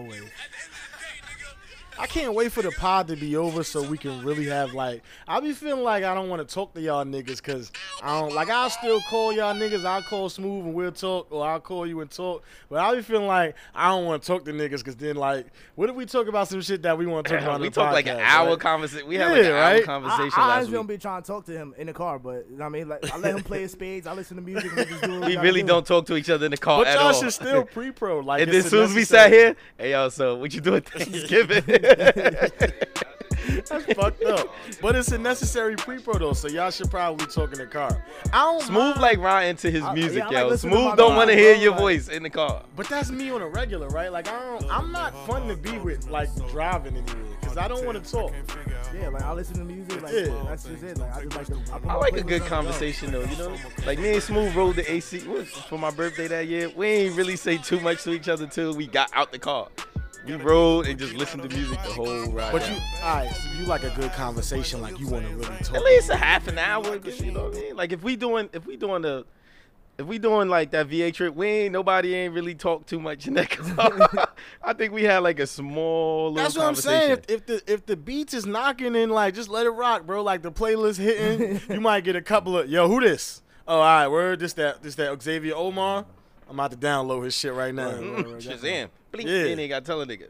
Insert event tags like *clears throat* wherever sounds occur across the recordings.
Always. I can't wait for the pod to be over so we can really have like. I be feeling like I don't want to talk to y'all niggas because I don't like. I'll still call y'all niggas. I'll call Smooth and we'll talk, or I'll call you and talk. But I'll be feeling like I don't want to talk to niggas because then like, what if we talk about some shit that we want to talk about? *laughs* in we the talk like an hour right? conversation. We had Yeah, like an right? hour conversation I, I last honestly don't be trying to talk to him in the car, but I mean, like I let him play his spades. I listen to music. And we just do We really do. don't talk to each other in the car But at y'all all. should still pre-pro. Like, *laughs* and then as soon as we sat here, hey y'all, so what you doing *laughs* Thanksgiving? That's fucked up. But it's a necessary pre-pro though, so y'all should probably talk in the car. I don't Smooth mind- like right into his I- music, yeah, I like yo. Smooth don't want to hear your like- voice in the car. But that's me on a regular, right? Like I don't, I'm not fun to be with, like driving anywhere, because I don't want to talk. Yeah, like I listen to music. Like Yeah. that's just it. Like I just like to. I, I like a good on, go. conversation though, you know. Like me and Smooth rode the AC for my birthday that year. We ain't really say too much to each other till we got out the car. We rode and just listened to music the whole ride. But you, alright, so you like a good conversation, like you want to really talk. at least a half an hour, you know what I mean? Like if we doing if we doing the if we doing like that VA trip, we ain't nobody ain't really talk too much in that *laughs* car. I think we had like a small little That's what I'm saying. If, if the if the beats is knocking in, like just let it rock, bro. Like the playlist hitting, *laughs* you might get a couple of yo. Who this? Oh, all right, word. This that this that Xavier Omar. I'm about to download his shit right now. Mm, Shazam. Blink, Yeah. then they got to tell a nigga.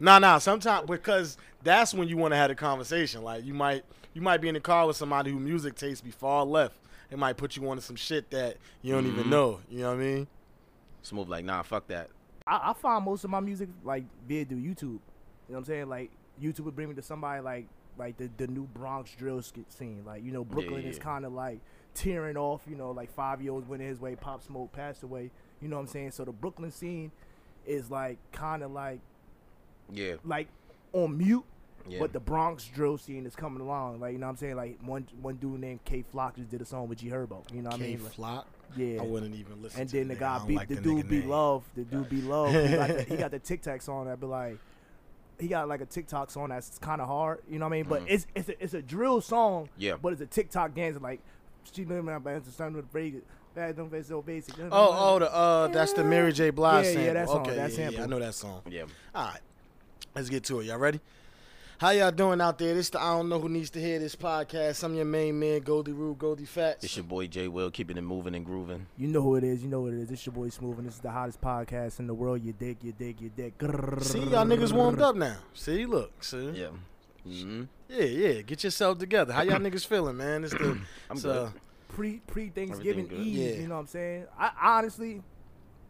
Nah, nah. Sometimes because that's when you want to have a conversation. Like you might you might be in the car with somebody who music tastes be far left. It might put you on to some shit that you don't Mm-hmm. even know. You know what I mean? Smooth like, nah, fuck that. I, I find most of my music like via through YouTube. You know what I'm saying? Like YouTube would bring me to somebody like like the, the new Bronx drill scene. Like you know Brooklyn yeah, is kind of like tearing off. You know like five year olds went his way. Pop Smoke passed away. You know what I'm saying? So the Brooklyn scene is like kind of like Yeah. like on mute. Yeah. But the Bronx drill scene is coming along. Like you know what I'm saying? Like one one dude named Kay Flock just did a song with G Herbo. You know what I K mean? Like, Flock. yeah. I wouldn't even listen. And to then the nigga. Guy beat like the, the dude be name. love. The dude B-Lovee. He got the, he got the *laughs* TikTok song that be like he got like a TikTok song that's kind of hard. You know what I mean? But mm. it's it's a, it's a drill song. Yeah. But it's a TikTok dance like she living my bands to start with Vegas. Bad don't face so basic. Oh, oh, the uh, that's the Mary J. Blige Yeah, yeah, that song, okay, that yeah, sample. yeah, I know that song. Yeah. All right, let's get to it. Y'all ready? How y'all doing out there? This the I don't know who needs to hear this podcast. I'm your main man, Goldie Rube, Goldie Fats. It's your boy Jay Will keeping it moving and grooving. You know who it is. You know what it is. It's your boy Smooth, and this is the hottest podcast in the world. You dig, you dig, you dig. See, y'all niggas warmed up now. See, look, see. Yeah. hmm Yeah, yeah. Get yourself together. How y'all niggas feeling, man? It's the, *clears throat* I'm it's, good. uh, pre pre Thanksgiving Eve. Yeah. You know what I'm saying? I honestly,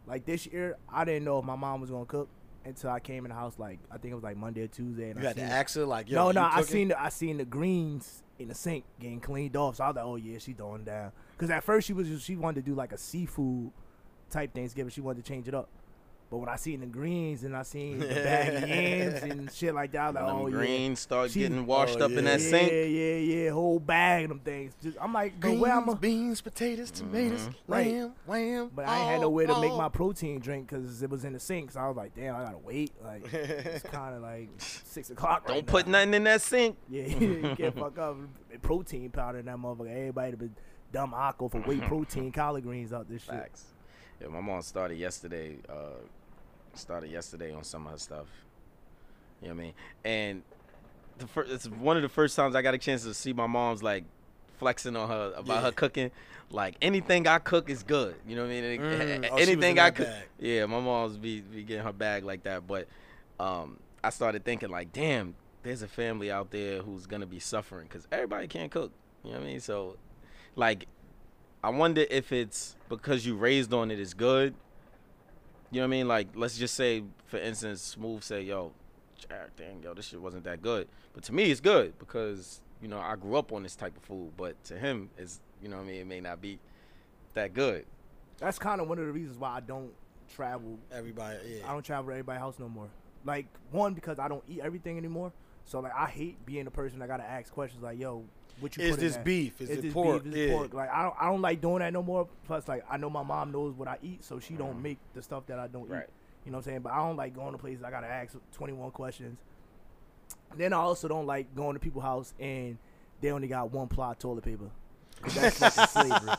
like this year, I didn't know if my mom was gonna cook until I came in the house. Like I think it was like Monday or Tuesday. And you I had to seen, ask her, like, yo, no, you no, I seen the, I seen the greens in the sink getting cleaned off. So I was like, oh yeah, she throwing down. Cause at first she was just, she wanted to do like a seafood type Thanksgiving. She wanted to change it up. But when I seen the greens and I seen the bag of yams and shit like that, I was like, Them oh yeah. greens start She- getting washed Oh, up in that yeah, sink. yeah, yeah, yeah. whole bag of them things. Just, I'm like, but where I'm Beans, beans, potatoes, tomatoes, Mhm. Right. lamb, wham. But I ain't had oh, nowhere to make my protein drink because it was in the sink. So I was like, damn, I gotta wait. Like it's *laughs* kind of like six o'clock. Don't right put now. nothing in that sink. *laughs* Yeah, you can't fuck up protein powder in that motherfucker. Everybody been dumb aqua for whey protein collard greens out this shit. Facts. Yeah, my mom started yesterday. Uh, started yesterday on some of her stuff. You know what I mean? And the first, it's one of the first times I got a chance to see my mom's like flexing on her about Yeah. her cooking. Like anything I cook is good. You know what I mean? Mm. Oh, anything in I cook. bag. Yeah, my mom's be, be getting her bag like that. But um, I started thinking like, damn, there's a family out there who's gonna be suffering because everybody can't cook. You know what I mean? So, like, I wonder if it's because you raised on it is good. You know what I mean? Like, let's just say, for instance, Smooth say, "Yo, Jared, dang, yo, this shit wasn't that good." But to me, it's good because you know I grew up on this type of food. But to him, it's you know what I mean. It may not be that good. That's kind of one of the reasons why I don't travel. Everybody, yeah. I don't travel to everybody's house no more. Like one because I don't eat everything anymore. So like I hate being the person that gotta ask questions like, "Yo, what you Is this beef? Is, it this pork? Beef? Is yeah. pork? Like I don't, I don't like doing that no more. Plus, like I know my mom knows what I eat, so she don't make the stuff that I don't Right. eat. You know what I'm saying? But I don't like going to places I gotta ask 21 questions. Then I also don't like going to people's house and they only got one ply toilet paper. That's fucking *laughs* slavery.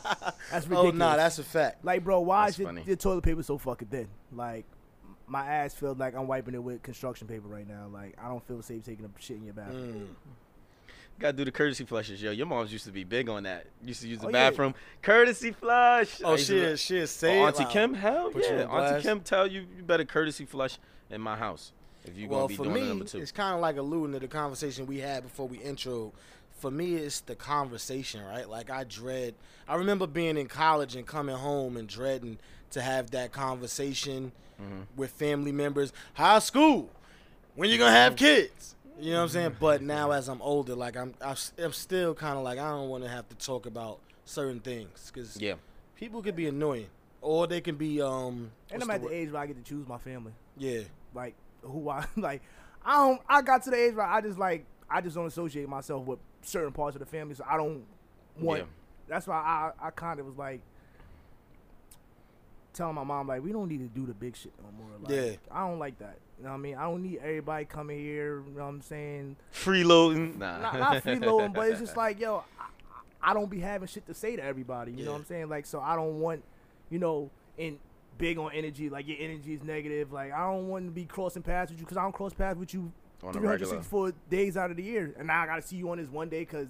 That's ridiculous. Oh nah, that's a fact. like, bro, why That's is your, your toilet paper so fucking thin? Like, my ass feels like I'm wiping it with construction paper right now. Like I don't feel safe taking a shit in your bathroom. Mm. Gotta do the courtesy flushes, yo. Your moms used to be big on that. Used to use the Oh, yeah. bathroom courtesy flush. Oh used to- shit, shit, say Oh, Auntie. Kim, hell Put yeah. Auntie. Kim tell you you better courtesy flush in my house if you well, gonna be for doing me, number two. it's kind of like alluding to the conversation we had before we intro. For me, it's the conversation, right? Like I dread. I remember being in college and coming home and dreading to have that conversation Mm-hmm. with family members. High school, when you gonna have kids? You know what I'm saying? But now, as I'm older, like I'm, I'm still kind of like I don't want to have to talk about certain things because Yeah. people could be annoying, or they can be um. And I'm the at the word? age where I get to choose my family. Yeah. Like who I *laughs* like. I don't. I got to the age where I just like. I just don't associate myself with certain parts of the family, so I don't want. Yeah. That's why I I kind of was like telling my mom like we don't need to do the big shit no more. Like, Yeah. I don't like that. You know what I mean? I don't need everybody coming here. You know what I'm saying? Freeloading. Nah. not, not freeloading, but it's just *laughs* like, yo, I, I don't be having shit to say to everybody. You know what I'm saying? Like, so I don't want, you know, in big on energy. Like your energy is negative. Like I don't want to be crossing paths with you because I don't cross paths with you on a regular. 364 days out of the year, and now I gotta see you on this one day because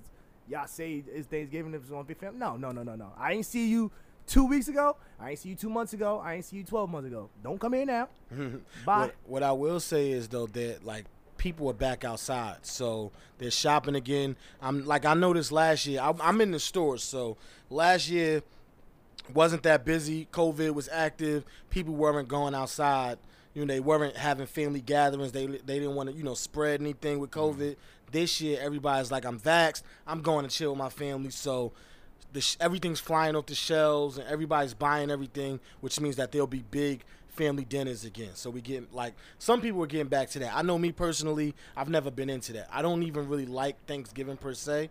y'all say it's Thanksgiving if it's on big family. No, no, no, no, no. I ain't see you two weeks ago. I ain't see you two months ago. I ain't see you 12 months ago. Don't come here now. *laughs* Bye. What, what I will say is though that like people are back outside, so they're shopping again. I'm like I noticed last year. I'm, I'm in the stores, so last year wasn't that busy. COVID was active. People weren't going outside. You know, they weren't having family gatherings. They they didn't want to you know spread anything with COVID. Mm-hmm. This year, everybody's like, I'm vaxxed. I'm going to chill with my family. So sh- everything's flying off the shelves and everybody's buying everything, which means that there'll be big family dinners again. So we get like some people are getting back to that. I know me personally, I've never been into that. I don't even really like Thanksgiving per se,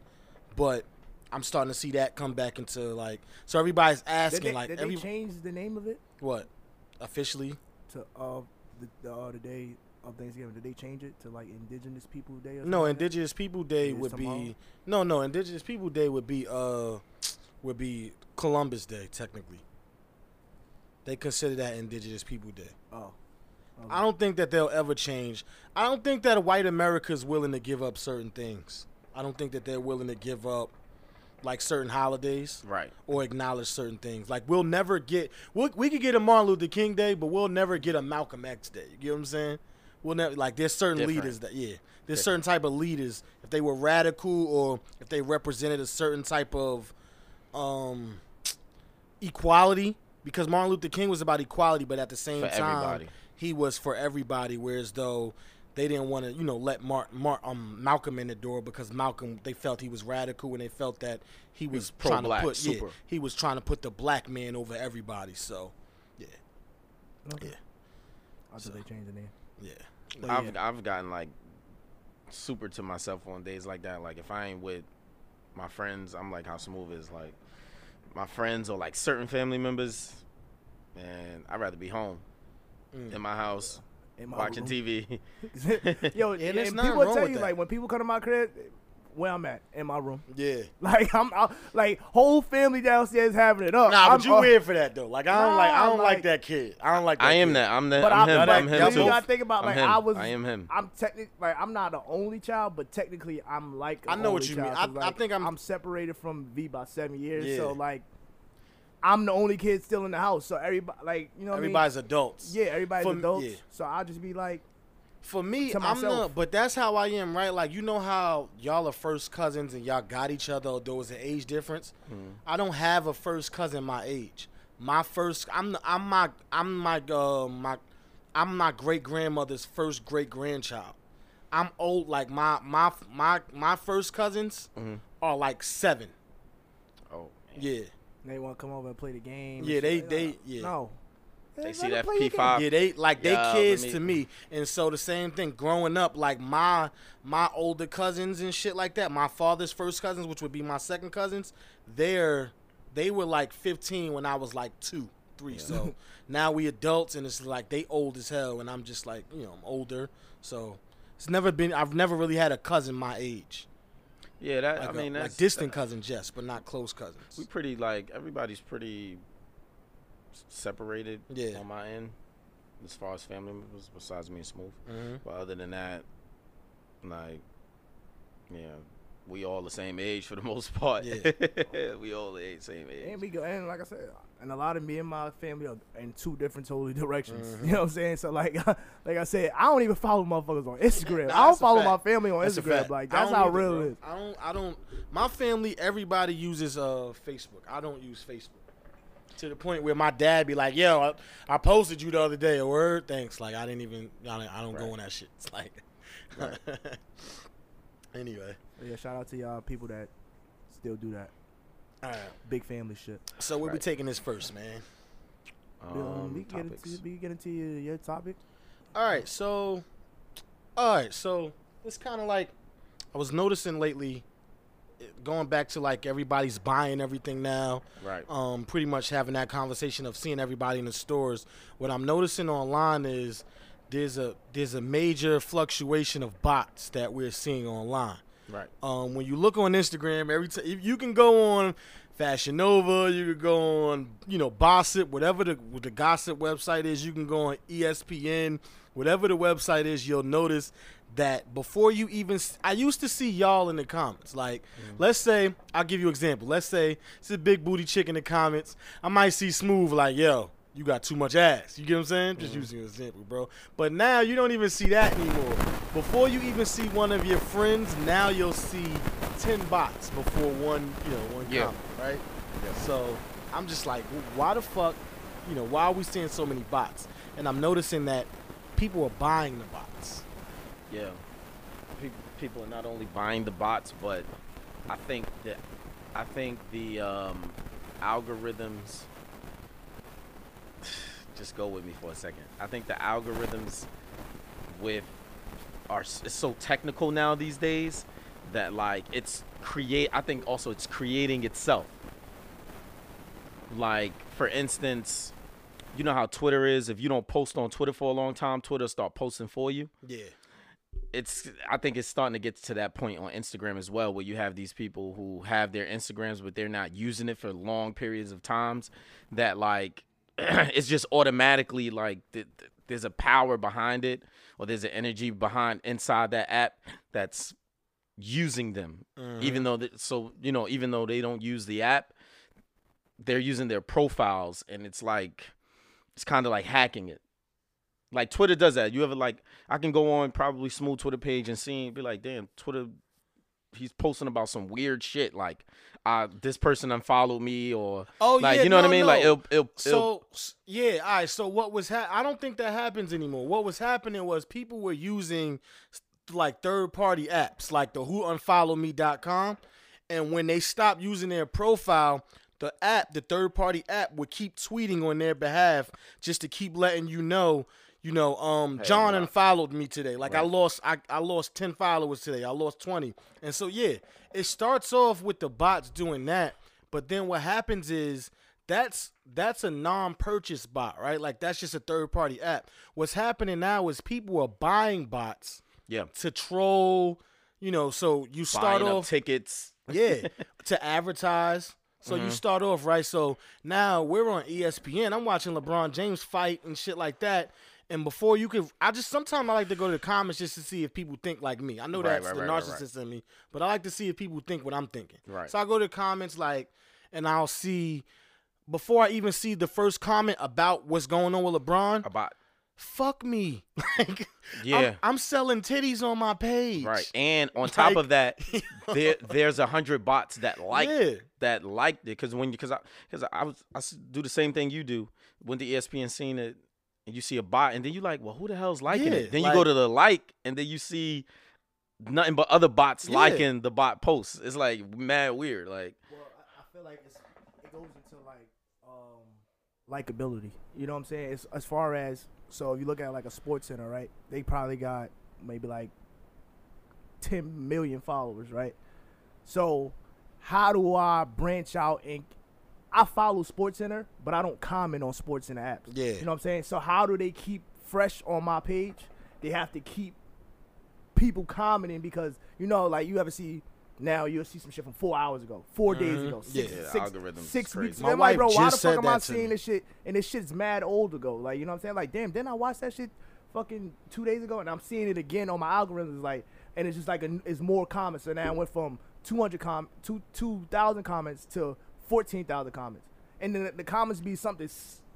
but I'm starting to see that come back into like so everybody's Did asking they, like did every they change the name of it what officially to uh the the, uh, the day of Thanksgiving? Did they change it to like Indigenous People Day? Or something No, like? Indigenous People Day would tomorrow? be no, no. Indigenous People Day would be uh would be Columbus Day technically. They consider that Indigenous People Day. Oh, okay. I don't think that they'll ever change. I don't think that white America is willing to give up certain things. I don't think that they're willing to give up like certain holidays Right. or acknowledge certain things. Like we'll never get we'll, we could get a Martin Luther King Day, but we'll never get a Malcolm X Day. You get what I'm saying? We'll never like there's certain Different. leaders that yeah. There's certain type of leaders if they were radical or if they represented a certain type of um equality because Martin Luther King was about equality, but at the same For time everybody. he was for everybody. Whereas though they didn't want to, you know, let Mark, Mark, um, Malcolm in the door because Malcolm they felt he was radical and they felt that he was, was trying to put, yeah, he was trying to put the black man over everybody. So, yeah, Okay. yeah, I thought they changed the name. yeah. But I've yeah. I've gotten like super to myself on days like that. Like if I ain't with my friends, I'm like how smooth is like my friends or like certain family members, and I'd rather be home Mm. in my house In my watching room. TV. *laughs* Yo, *laughs* And and, people tell you that. like when people come to my crib, where I'm at in my room. Yeah. *laughs* Like I'm I, like whole family downstairs having it up. Nah, I'm, but you uh, weird for that though. Like I don't like I don't like, like- that kid. I don't like. That I am kid. that. I'm that. But I'm I, him. but I'm him too. you gotta think about I'm like him. I was. I am him. I'm technically like I'm not the only child, but technically I'm like. I an know what only you mean. I- 'cause, I think I'm- I'm separated from V by seven years, Yeah. so like I'm the only kid still in the house. So everybody like you know what Everybody's adults. I mean? Yeah, everybody's For- adults. yeah. So I'll just be like, For me, I'm not, but that's how I am, right? Like you know how y'all are first cousins and y'all got each other, although it's an age difference. I don't have a first cousin my age. My first, I'm, I'm my, I'm my, uh, my, I'm my great grandmother's first great grandchild. I'm old, like my, my, my, my first cousins Mhm. are like seven. Oh, man. Yeah, they want to come over and play the game. Yeah, shit they- like they- yeah. No. They Let see that play. P5. Yeah, they like they Yeah, let kids me- to me, and so the same thing. Growing up, like my my older cousins and shit like that. My father's first cousins, which would be my second cousins, they're they were like 15 when I was like two, three. So now we adults, and it's like they old as hell, and I'm just like you know I'm older. So it's never been. I've never really had a cousin my age. Yeah, that. Like I a- mean, that's like distant uh, cousin yes, but not close cousins. We pretty like everybody's pretty s- separated Yeah. on my end. as far as family members besides me and Smooth. Mhm. But other than that, like, yeah, we all the same age for the *laughs* most part. Yeah. *laughs* we all the same age. And we go, and like I said, and a lot of me and my family are in two different totally *laughs* directions. Mm-hmm. You know what I'm saying? So like, like I said, I don't even follow motherfuckers on Instagram. Nah, I don't follow my family on That's Instagram. Like that's how either, real bro. it is. I don't. I don't. My family, everybody uses uh Facebook. I don't use Facebook. To the point where my dad be like, "Yo, I, I posted you the other day. A word, thanks." Like I didn't even. I don't, I don't go on that shit. It's *laughs* like. *laughs* anyway, But yeah, shout out to y'all people that still do that all right. big family shit. So we'll be taking this first, man. Um, we Um, can get into we can get into your, your topic. All right, so, all right, so it's kind of like I was noticing lately, going back to like everybody's buying everything now. Right. Um, pretty much having that conversation of seeing everybody in the stores. What I'm noticing online is there's a there's a major fluctuation of bots that we're seeing online. Right. Um, when you look on Instagram, every time you can go on Fashion Nova, you can go on, you know, Gossip, whatever the the gossip website is. You can go on ESPN, whatever the website is. You'll notice that before you even, I used to see y'all in the comments. Like, mm-hmm. let's say, I'll give you an example. Let's say it's a big booty chick in the comments. I might see Smooth like, yo. You got too much ass. You get what I'm saying? Just mm-hmm. using an example, bro. But now you don't even see that anymore. Before you even see one of your friends, now you'll see ten bots before one, you know, one Yeah. comment, right? So I'm just like, why the fuck, you know, why are we seeing so many bots? And I'm noticing that people are buying the bots. Yeah. Pe- People are not only buying the bots, but I think that I think the um, algorithms. *sighs* Just go with me for a second. I think the algorithms with are it's so technical now these days that like it's create. I think also it's creating itself. Like for instance, you know how Twitter is. If you don't post on Twitter for a long time, Twitter start posting for you Yeah. It's I think it's starting to get to that point on Instagram as well, where you have these people who have their Instagrams, but they're not using it for long periods of times. That like *clears throat* it's just automatically like th- th- there's a power behind it, or there's an energy behind inside that app that's using them, even mm-hmm. though th- so you know even though they don't use the app, they're using their profiles, and it's like it's kind of like hacking it. Like Twitter does that. You ever like I can go on probably smooth Twitter page and see and be like, damn, Twitter he's posting about some weird shit like uh this person unfollowed me or Oh like yeah, you know what I no, mean? Like no. it'll, it'll, it'll So yeah, all right. So what was ha- I don't think that happens anymore. What was happening was people were using like third party apps, like the whounfollowme.com, and when they stopped using their profile, the app, the third party app, would keep tweeting on their behalf just to keep letting you know. You know, um, Hey, John I'm not- unfollowed me today. Like I lost, I, I lost ten followers today. I lost twenty, and so yeah, it starts off with the bots doing that, but then what happens is that's that's a non-purchase bot, right? Like that's just a third-party app. What's happening now is people are buying bots yeah. to troll. You know, so you start Buying off tickets. yeah, *laughs* to advertise. So Mm-hmm. you start off right. So now we're on ESPN. I'm watching LeBron James fight and shit like that. And before you could, I just sometimes I like to go to the comments just to see if people think like me. I know Right, that's right, the right, narcissist in me, but I like to see if people think what I'm thinking. Right. So I go to the comments like, and I'll see before I even see the first comment about what's going on with LeBron. About Fuck me. *laughs* like, Yeah. I'm, I'm selling titties on my page. right. And on *laughs* top of that, *laughs* there there's a hundred bots that like Yeah. that liked it because when you because I because I was I do the same thing you do when the E ESPN scene it and you see a bot and then you like well who the hell's liking Yeah, it then you go to the like and then you see nothing but other bots Yeah. liking the bot posts it's like mad weird like Well, I, I feel like it's, it goes into like um likability. You know what I'm saying? It's, as far as so if you look at like a SportsCenter, right? They probably got maybe like 10 million followers, right? So how do I branch out and I follow SportsCenter, but I don't comment on SportsCenter apps. Yeah. You know what I'm saying? So how do they keep fresh on my page? They have to keep people commenting because you know, like you ever see Now you'll see some shit from four hours ago, 4 days Mhm. ago, six, Yeah, six, algorithms six weeks. My I'm like, bro, why the fuck am I seeing me. this shit? And this shit's mad old ago. Like, you know what I'm saying? Like, damn, didn't I watch that shit fucking two days ago? And I'm seeing it again on my algorithms. Like, and it's just like, a, it's more comments. So now I went from 200 com, two, 2,000 comments to 14,000 comments. And then the, comments be something,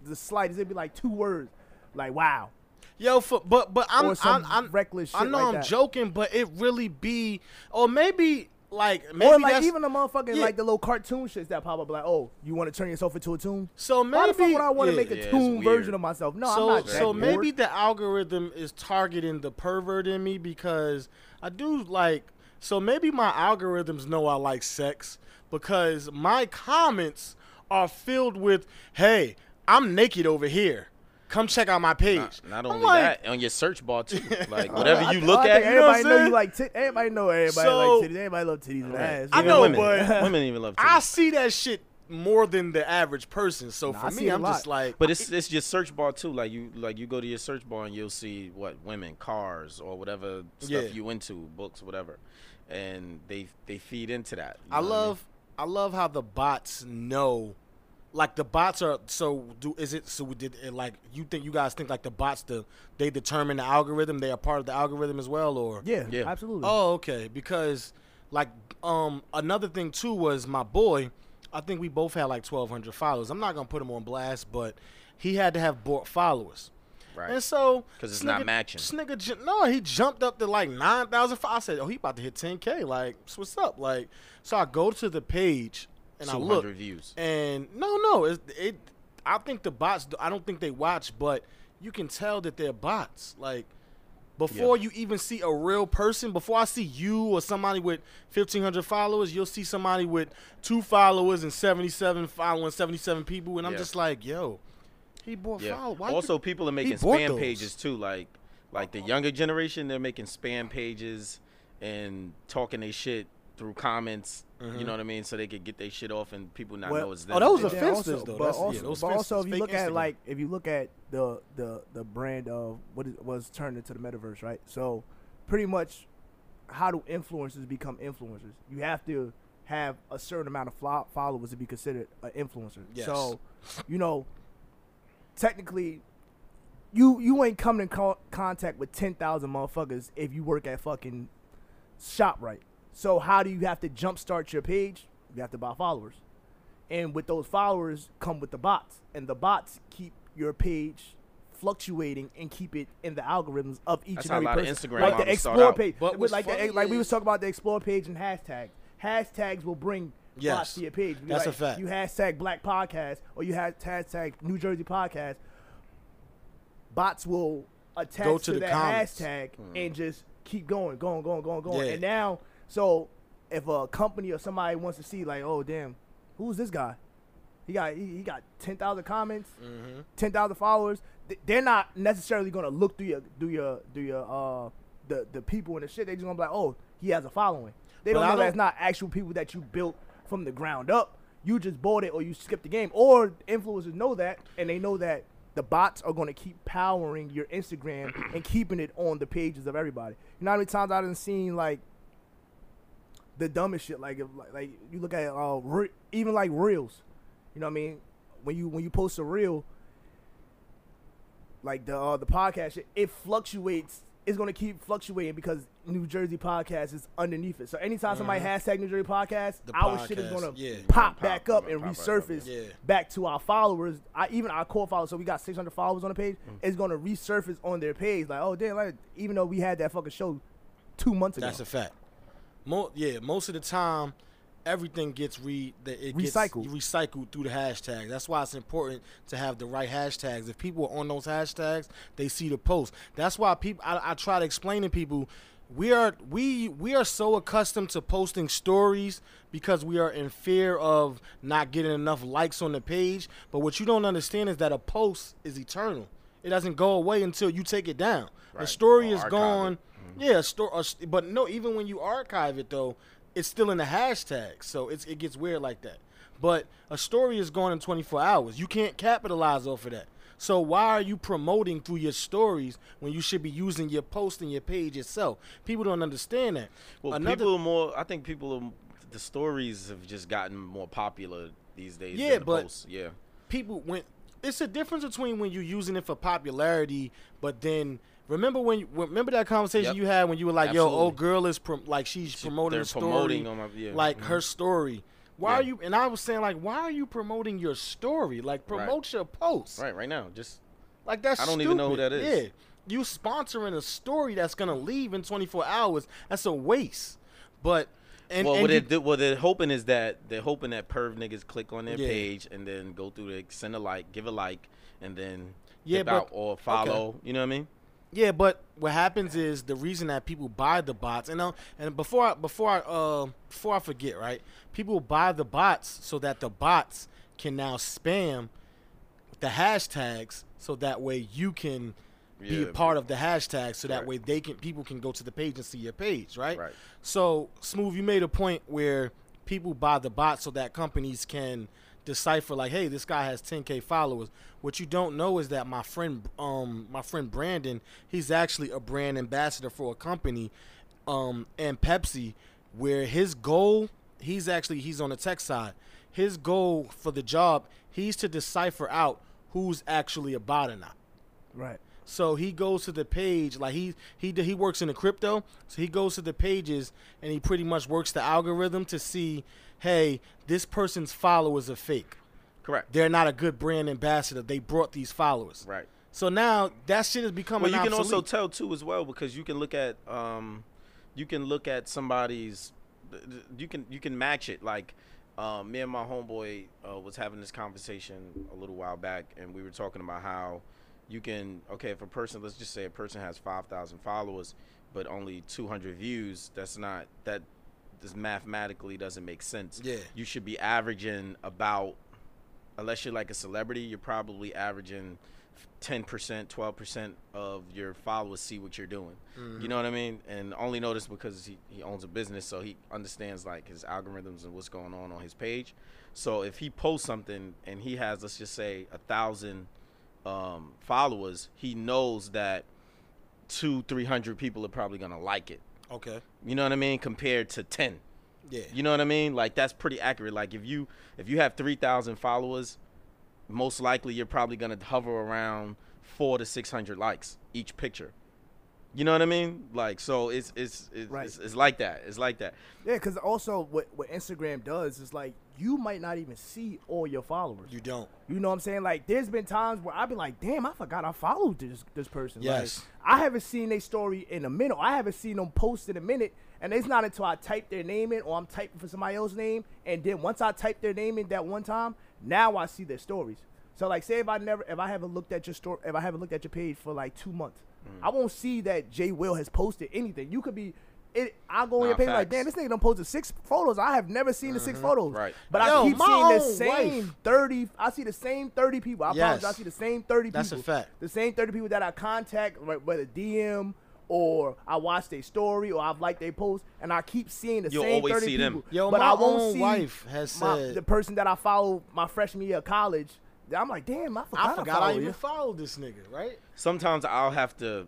the slightest, it'd be like two words. Like, wow. Yo, for, but but I'm I'm, I'm reckless shit I know like I'm that. joking, but it really be or maybe like maybe or like even the motherfucking yeah. like the little cartoon shits that pop up like, oh, you want to turn yourself into a tune? so maybe Why the fuck would I want to yeah. make a Yeah, tune version of myself? No, so I'm not. so maybe the algorithm is targeting the pervert in me because I do like so maybe my algorithms know I like sex because my comments are filled with hey I'm naked over here come check out my page Not, not only like, that, on your search bar too. *laughs* Like whatever I- you I look at, you know everybody I'm know you like. T- everybody know everybody So- like titties. Everybody love titties and ass. I you know, women, but- women even love Titties. I see that shit more than the average person so Nah, for I me it a I'm just like But it's it's your search bar too. Like you like you go to your search bar and you'll see what women, cars, or whatever stuff Yeah. you into, books, whatever, and they they feed into that. I know what mean? love I love how the bots know like the bots are so do is it so we did it like you think you guys think like the bots the they determine the algorithm they are part of the algorithm as well or Yeah, Yeah. absolutely. oh okay because like um another thing too was my boy I think we both had like 1200 followers I'm not gonna put him on blast but he had to have bought followers right. and so because it's not matching. this nigga no, he jumped up to like nine thousand. I said, "Oh, he about to hit ten k. Like, so what's up?" Like, so I go to the page and I look, views. and no, no, it, it. I think the bots. I don't think they watch, but you can tell that they're bots. Like. Before you even see a real person, before I see you or somebody with fifteen hundred followers, you'll see somebody with two followers and seventy-seven following seventy-seven people, and I'm Yeah. just like, yo, he bought Yeah. followers. Why also, you- people are making spam those. pages too. Like, like the younger generation, they're making spam pages and talking their shit through comments. You mm-hmm. know what I mean? So they could get their shit off and people not Well- know it's oh, them. Oh, those They- are Yeah, offenses, also- though. But That's- yeah, also, those but also, if you fake look at like if you look at the the the brand of what is, was turned into the metaverse, right? So, pretty much, how do influencers become influencers? You have to have a certain amount of flo- followers to be considered an influencer. Yes. So, you know, technically. You, you ain't coming in co- contact with ten thousand motherfuckers if you work at fucking ShopRite. So how do you have to jumpstart your page? You have to buy followers. And with those followers come with the bots. And the bots keep your page fluctuating and keep it in the algorithms of each That's and how a every lot of. Instagram like the explore page. But With like the, like we was talking about the explore page and hashtags. Hashtags will bring bots to your page. That's like, a fact. You hashtag black podcast or you has hashtag New Jersey podcast. Bots will attach Go to, to the that comments. hashtag hmm. and just keep going, going, going, going, going. Yeah. And now, so if a company or somebody wants to see, like, oh damn, who's this guy? He got he, he got ten thousand comments, Mm-hmm. thousand followers. Th- They're not necessarily gonna look through your do your do your uh the the people and the shit. They just gonna be like, oh, he has a following. They don't I know that's don't- not actual people that you built from the ground up. You just bought it or you skipped the game. Or influencers know that and they know that the bots are gonna keep powering your Instagram and keeping it on the pages of everybody. You know how many times I've seen like the dumbest shit. Like if like, like you look at uh re- even like reels. You know what I mean? When you when you post a reel, like the uh, the podcast shit, it fluctuates. It's gonna keep fluctuating because New Jersey podcast is underneath it. So anytime somebody hashtag New Jersey podcast, The our shit is gonna yeah. pop Pop, back up and back up, resurface yeah. back to our followers. I even our core followers. So we got 600 followers on the page. Mm. It's gonna resurface on their page. Like oh damn, like even though we had that fucking show two months ago. That's a fact. Mo- yeah, most of the time, everything gets re that it Recycled. gets recycled through the hashtag. That's why it's important to have the right hashtags. If people are on those hashtags, they see the post. That's why people. I, I try to explain to people. We are we we are so accustomed to posting stories because we are in fear of not getting enough likes on the page. But what you don't understand is that a post is eternal. It doesn't go away until you take it down. A Right. story Or is archive gone. Yeah, store, uh, but no. Even when you archive it, though, it's still in the hashtag, so it's it gets weird like that. But a story is gone in 24 hours. You can't capitalize off of that. So why are you promoting through your stories when you should be using your post and your page itself? People don't understand that. Well, Another- people are more. I think people are. The stories have just gotten more popular these days. Yeah, but- posts. yeah, people when it's a difference between when you're using it for popularity, but then remember when remember that conversation Yep. you had when you were like, "Yo, old girl is prom- like she's She- promoting they're story, my- yeah, like mhm. her story." Why are you? And I was saying like, why are you promoting your story? Like promote your post. right, right now, just Like that's I don't even know who that is. Yeah, you sponsoring a story that's gonna leave in 24 hours. That's a waste. But and, well, and what you- what they're hoping is that they're hoping that perv niggas click on their Yeah. page and then go through the send a like, give a like, and then Yeah, but- out or follow. You know what I mean? Yeah, but what happens is the reason that people buy the bots, and uh, and before I, before I uh before I forget, right? People buy the bots so that the bots can now spam the hashtags, so that way you can be a part of the hashtag, so that Right. way they can people can go to the page and see your page, right? Right. So smooth, you made a point where people buy the bots so that companies can decipher like, hey, this guy has 10k followers. What you don't know is that my friend, um, my friend Brandon, he's actually a brand ambassador for a company, um, and Pepsi, where his goal, he's actually he's on the tech side. His goal for the job, he's to decipher out who's actually a bot or not. Right. So he goes to the page like he he he works in the crypto. So he goes to the pages and he pretty much works the algorithm to see, hey, this person's followers are fake. Correct. They're not a good brand ambassador. They brought these followers. Right. So now that shit is becoming Well, you can also tell too as well because you can look at um, you can look at somebody's, you can you can match it. Like, um, me and my homeboy uh, was having this conversation a little while back, and we were talking about how you can okay if a person let's just say a person has five thousand followers but only two hundred views. That's not that. This mathematically doesn't make sense. Yeah. You should be averaging about unless you're like a celebrity, you're probably averaging 10%, 12% of your followers see what you're doing. Mm-hmm. You know what I mean? And only notice because he, he owns a business, so he understands like his algorithms and what's going on on his page. So if he posts something and he has, let's just say, a thousand um, followers, he knows that two, three hundred people are probably gonna like it. Okay. You know what I mean? Compared to ten. Yeah. You know what I mean? Like that's pretty accurate. Like if you if you have three thousand followers, most likely you're probably gonna hover around four to six hundred likes each picture. You know what I mean? Like so it's it's it's, Right. it's, it's like that. It's like that. Yeah, because also what what Instagram does is like you might not even see all your followers. You don't. You know what I'm saying? Like, there's been times where I've been like, damn, I forgot I followed this this person. Yes. Like, I haven't seen their story in a minute. I haven't seen them post in a minute. And it's not until I type their name in or I'm typing for somebody else's name. And then once I type their name in that one time, now I see their stories. So like say if I never if I haven't looked at your story if I haven't looked at your page for like two months, Mm. I won't see that Jay Will has posted anything. You could be it, I go on Nah, your page like, damn, this nigga done posted six photos. I have never seen the six mm-hmm. photos. Right. But Yo, I keep seeing the same wife. 30 I see the same 30 people. I Yes. promise I see the same 30 people. That's a fact. The same 30 people that I contact, like, whether DM or I watch their story or I've liked their post, and I keep seeing the You'll same always 30 see them. people. Yo, but my I won't own see wife has my- said- the person that I followed my freshman year of college. I'm like, damn, I forgot I I, forgot I followed even you. followed this nigga, right? Sometimes I'll have to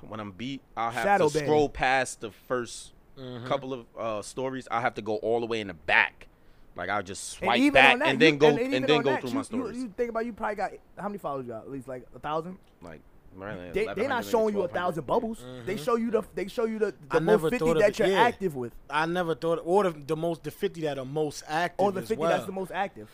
when I'm beat, I'll have Shadow to banning. scroll past the 1st Mm-hmm. couple of uh, stories. I have to go all the way in the back. Like I'll just swipe even back that, and then you- go and and, even then go that, through you, my stories. You, think about you probably got how many followers you got? At least like a thousand. like really, They they not showing you a thousand bubbles. They show you the they show you the, I the never most fifty that it, you're yeah. active with, I never thought, or the, the most, the fifty that are most active, or the as fifty well. that's the most active.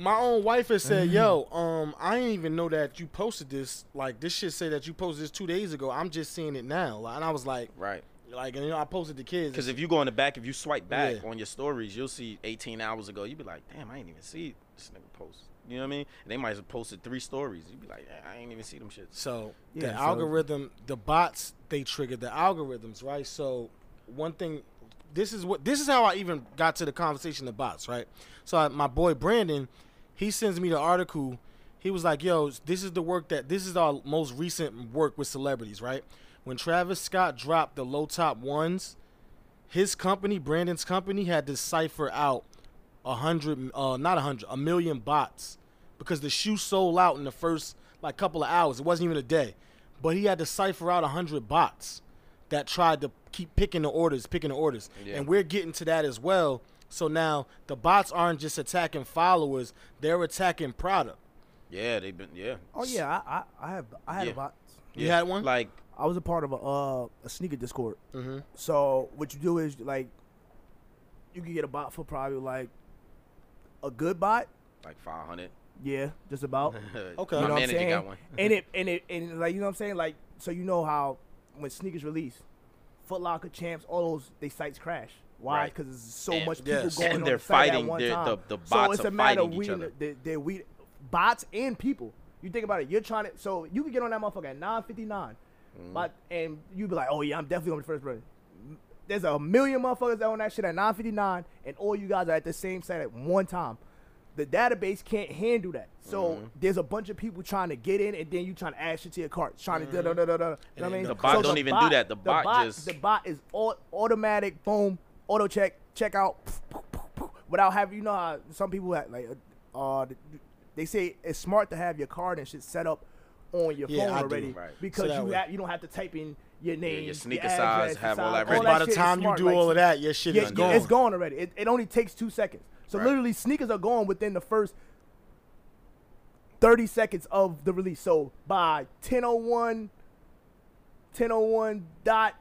My own wife has said, Mm-hmm. "Yo, um, I didn't even know that you posted this. Like, this shit say that you posted this two days ago. I'm just seeing it now." And I was like, Right. like, and you know, I posted the kids. Because if you go in the back, if you swipe back Yeah. on your stories, you'll see 18 hours ago. You'd be like, damn, I ain't even see this nigga post. You know what I mean? And they might have posted three stories. You'd be like, "Eh, I ain't even see them shits. So Yeah, the so- algorithm, the bots, they trigger the algorithms, right? So one thing, this is what this is how I even got to the conversation of bots, right? So I, my boy Brandon, he sends me the article. He was like, "Yo, this is the work that this is our most recent work with celebrities, right? When Travis Scott dropped the low top ones, his company, Brandon's company, had to cipher out a hundred, uh, not a hundred, a million bots because the shoe sold out in the first like couple of hours. It wasn't even a day, but he had to cipher out a hundred bots that tried to keep picking the orders, picking the orders, Yeah. and we're getting to that as well. So now the bots aren't just attacking followers; they're attacking product. Yeah, they've been. Yeah. Oh yeah, I I, I have I had Yeah. a bot. You Yeah. had one? Like, I was a part of a uh, a sneaker Discord. Mm-hmm. So what you do is like, you can get a bot for probably like a good bot. like 500. Yeah, just about. *laughs* Okay. My You know what I'm manager saying? got one. and it *laughs* and it and like you know what I'm saying like so you know how when sneakers release, Foot Locker, Champs, all those they sites crash. Why? Right. Because there's so And- much people Yes. going And on they're the fighting, At one they're- time. the- the so bots it's are a matter of fighting each weeding other. the- They're, weed, bots and people. You think about it. You're trying to. So you can get on that motherfucker at 9:59, Mm-hmm. but and you'd be like, oh yeah, I'm definitely on the first brother. There's a million motherfuckers that on that shit at 9:59, and all you guys are at the same site at one time. The database can't handle that. So Mm-hmm. there's a bunch of people trying to get in, and then you trying to add shit to your cart, trying to da da da da da. You know what I mean? The bot So don't even do that. The bot just- the bot is au- automatic. Boom, auto check, check out, without having you know how some people have, like uh they say it's smart to have your card and shit set up on your Yeah, phone I do. already Right. because So you way- have, you don't have to type in your name, your sneaker address, size, your have all size, that ready. By the time you do like, all of that, your shit yeah, is gone. it's gone already. It, it only takes two seconds. So Right. literally, sneakers are gone within the first 30 seconds of the release. So by 1001, 1001 dot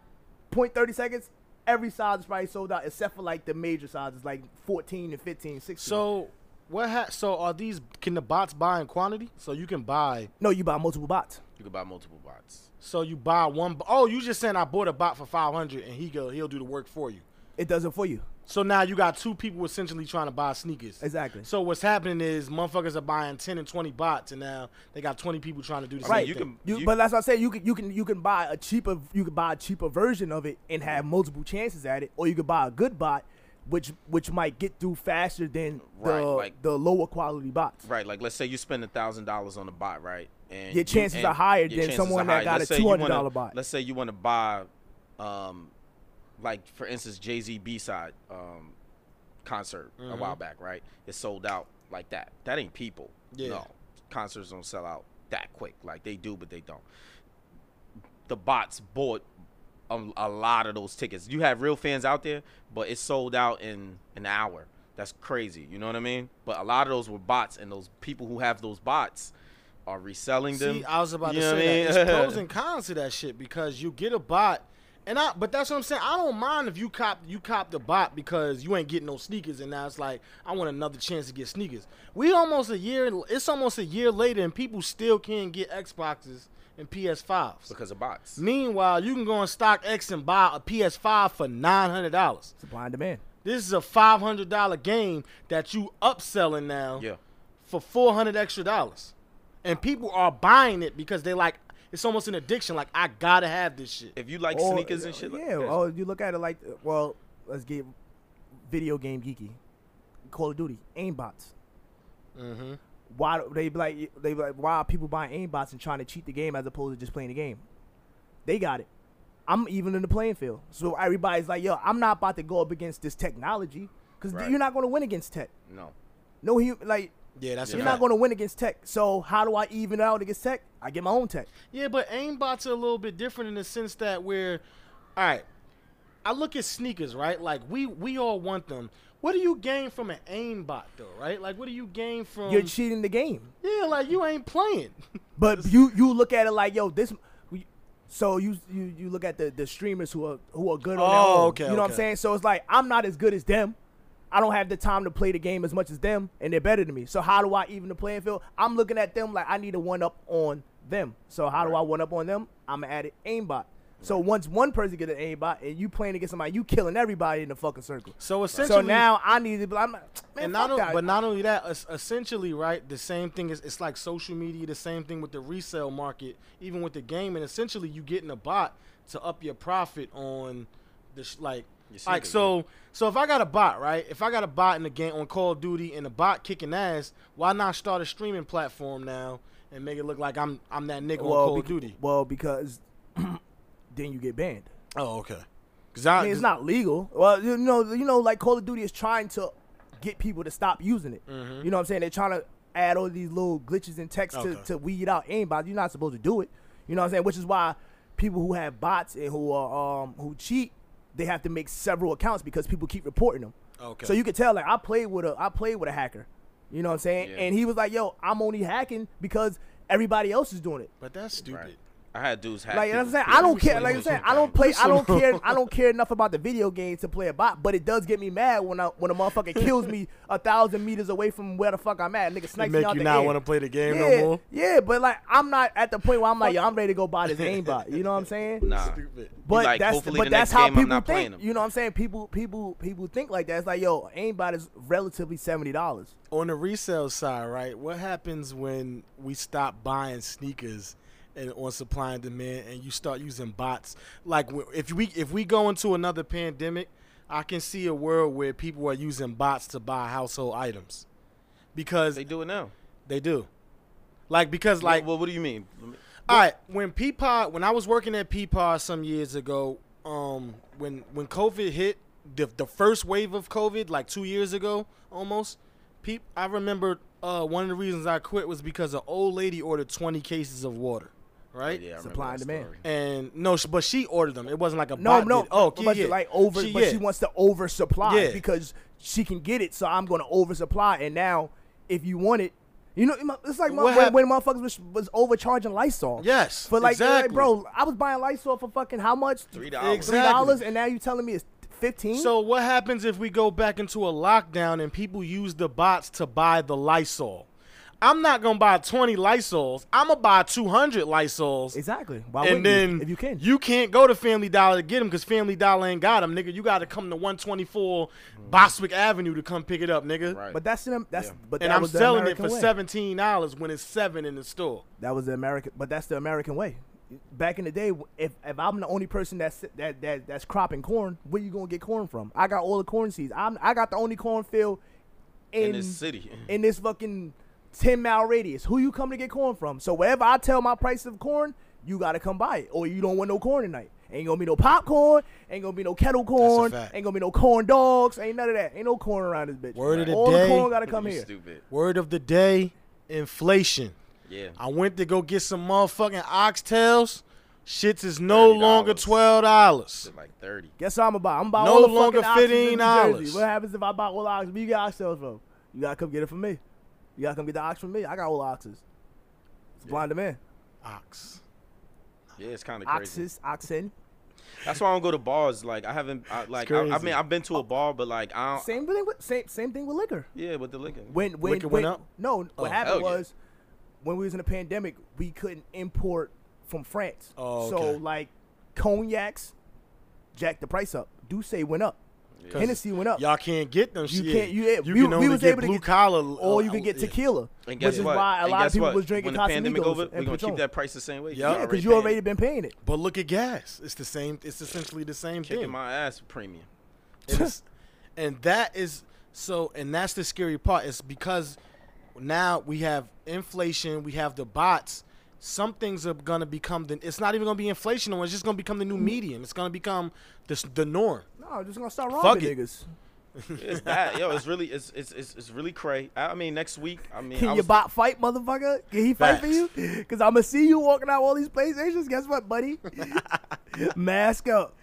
point 30 seconds, every size is probably sold out except for like the major sizes, like 14 and 15, 16. So what? Ha- so are these? Can the bots buy in quantity? So you can buy. no, you buy multiple bots. You can buy multiple bots. So you buy one. bo- Oh, you just saying I bought a bot for five hundred and he go he'll do the work for you. It does it for you. So now you got two people essentially trying to buy sneakers. Exactly. So what's happening is motherfuckers are buying ten and twenty bots, and now they got twenty people trying to do the Right. same you thing. can- You, but that's what I say. You can you can you can buy a cheaper you can buy a cheaper version of it and have multiple chances at it, or you could buy a good bot, which which might get through faster than the like- the lower quality bots. Right, like let's say you spend a thousand dollars on a bot, right? And Your you- chances and are higher than someone are that high. got Let's a say you wanna- $200 bot. Let's say you want to buy, um, like for instance, Jay Z B side um, concert a while Mm-hmm. back, right? It sold out like that. That ain't people. Yeah. No, concerts don't sell out that quick. Like they do, but they don't. The bots bought a, a lot of those tickets. You have real fans out there, but it sold out in an hour. That's crazy. You know what I mean? But a lot of those were bots, and those people who have those bots are reselling them. See, I was about You to know what I say that. It's pros and *laughs* cons to that shit because you get a bot, and I. But that's what I'm saying. I don't mind if you cop you cop the bot because you ain't getting no sneakers, and now it's like I want another chance to get sneakers. We almost a year. It's almost a year later, and people still can't get Xboxes and PS5s. because of bots. Meanwhile, you can go on StockX and buy a PS5 for nine hundred dollars. Supply and demand. This is a five hundred dollar game that you upselling now Yeah. for four hundred extra dollars, and people are buying it because they like it's almost an addiction. Like I gotta have this shit. If you like Or- sneakers and shit, like Yeah. that, Oh, you look at it like well, let's get video game geeky. Call of Duty aimbots. Mm-hmm. Why they be like they be like why are people buying aimbots and trying to cheat the game as opposed to just playing the game? They got it. I'm even in the playing field. So everybody's like, yo, I'm not about to go up against this technology because Right. you're not going to win against tech. no. No, human like Yeah, that's you're a not going to win against tech. So how do I even out against tech? I get my own tech. Yeah, but aimbots are a little bit different in the sense that we're all right. I look at sneakers, right? Like we we all want them. What do you gain from an aimbot though, right? Like what do you gain from You're cheating the game. Yeah, like you ain't playing. *laughs* But you you look at it like yo this. So you you you look at the the streamers who are who are good on their Oh, own. okay, You know what I'm saying? So it's like I'm not as good as them. I don't have the time to play the game as much as them, and they're better than me. So how do I even the playing field? I'm looking at them like I need a one up on them. So how do I one up on them? I'm gonna add it aimbot. So once one person get an aimbot and you playing against somebody, you killing everybody in the fucking circle. So essentially So now I need to. be I'm, man, and not o- but not only that, essentially, right? The same thing is it's like social media. The same thing with the resale market, even with the game. And essentially, you getting a bot to up your profit on the sh- like. Your Like so, so if I got a bot, right? If I got a bot in the game on Call of Duty and the bot kicking ass, why not start a streaming platform now and make it look like I'm I'm that nigga on Call of bec- Duty? well because *clears throat* then you get banned. Oh, okay. Cause I mean, it's not legal. Well, you know, you know, like Call of Duty is trying to get people to stop using it. Mm-hmm. You know what I'm saying? They're trying to add all these little glitches and text Okay. to, to weed out anybody. You're not supposed to do it. You know what I'm saying? Which is why people who have bots and who are um who cheat, they have to make several accounts because people keep reporting them. Okay. So you can tell like I played with a I played with a hacker. You know what I'm saying? Yeah. And he was like, "Yo, I'm only hacking because everybody else is doing it." but that's stupid. Right. I had dudes hack. Like you know what I'm saying, I don't care. Like I'm saying, I don't play. I don't *laughs* care. I don't care enough about the video game to play a bot. But it does get me mad when I when a motherfucker kills me a thousand meters away from where the fuck I'm at. Nigga It snipes me make out you the not air. want to play the game yeah, no more. yeah, but like I'm not at the point where I'm like, yo, I'm ready to go buy this aimbot. You know what I'm saying? Nah. Stupid. But like, that's but the that's how game people think. You know what I'm saying? People people people think like that. It's like, yo, aimbot is relatively seventy dollars. on the resale side, right? What happens when we stop buying sneakers and on supply and demand, and you start using bots? Like if we if we go into another pandemic, I can see a world where people are using bots to buy household items because They do it now. they do. Like because like well, what do you mean? Me- all right, when Peapod, when I was working at Peapod some years ago, um, when when COVID hit, the the first wave of COVID, like two years ago, almost, Peep, I remember uh, one of the reasons I quit was because an old lady ordered twenty cases of water, right? Yeah, I Supply and demand. story. And no, but she ordered them. It wasn't like a No, bot no. did. Oh, but yeah, she like over, She- but yeah. she wants to oversupply Yeah. because she can get it. So I'm gonna oversupply, and now if you want it, you know, it's like my, when, hap- when motherfuckers was, was overcharging Lysol. Yes, for like, exactly. bro, I was buying Lysol for fucking how much? Three dollars. Three dollars, and now you telling me it's fifteen? So what happens if we go back into a lockdown and people use the bots to buy the Lysol? I'm not gonna buy 20 Lysols. I'm gonna buy 200 Lysols. exactly. Why and then you, if you can? you can't go to Family Dollar to get them because Family Dollar ain't got them, nigga. You got to come to 124 mm. Bostwick Avenue to come pick it up, nigga. Right. but that's the, that's Yeah. but And that I'm was selling it for way. seventeen dollars when it's seven in the store. That was the American, but that's the American way. Back in the day, if if I'm the only person that's that, that that's cropping corn, where you gonna get corn from? I got all the corn seeds. I'm I got the only cornfield in in this city. in this fucking ten mile radius. Who you come to get corn from? So wherever I tell my price of corn, you gotta come buy it, or you don't want no corn tonight. Ain't gonna be no popcorn. Ain't gonna be no kettle corn. Ain't gonna be no corn dogs. Ain't none of that. Ain't no corn around this bitch. Word of the all day. the corn gotta come here. Stupid. Word of the day: inflation. Yeah. I went to go get some motherfucking oxtails. Shits is no $30. longer twelve dollars. Like thirty. Guess what I'm about? I'm about No all the longer fucking oxes in New $15. What happens if I buy all the oxes? Where you get oxtails from? You gotta come get it from me. You gotta come get the ox from me. I got all the oxes. It's blind demand. Ox. Yeah, it's kind of crazy. Oxes, oxen. That's why I don't go to bars. Like I haven't. I, like I, I mean, I've been to a oh. bar, but like I don't. Same thing with same same thing with liquor. Yeah, with the liquor. When when Liquor when went up? no, what Oh. happened Hell yeah. was when we was in the pandemic, we couldn't import from France. Oh, So like cognacs, jacked the price up. D'ussé went up. Yeah. Hennessy went up. Y'all can't get them. You shit. can't- you- yeah, you we- can we only was get able to blue get- collar, or you uh, can get yeah. tequila, And guess which is what? why a And lot of people what? was drinking when the pandemic over, and we're gonna keep that price the same way. Yeah, Yeah, because you already been paying it. But look at gas. It's the same. It's essentially the same kicking thing. my ass premium. And, it's- and that is so. And that's the scary part. It's because now we have inflation. We have the bots. Some things are gonna become the. It's not even gonna be inflation. It's just gonna become the new medium. It's gonna become the the norm. No, I'm just gonna start robbing Fuck it. niggas. It's bad, yo. It's really, it's, it's, it's, it's really cray. I I mean, next week. I mean, I Can your bot fight, motherfucker? Can he fight for you? Because I'm gonna see you walking out all these PlayStations. Guess what, buddy? *laughs* Mask up.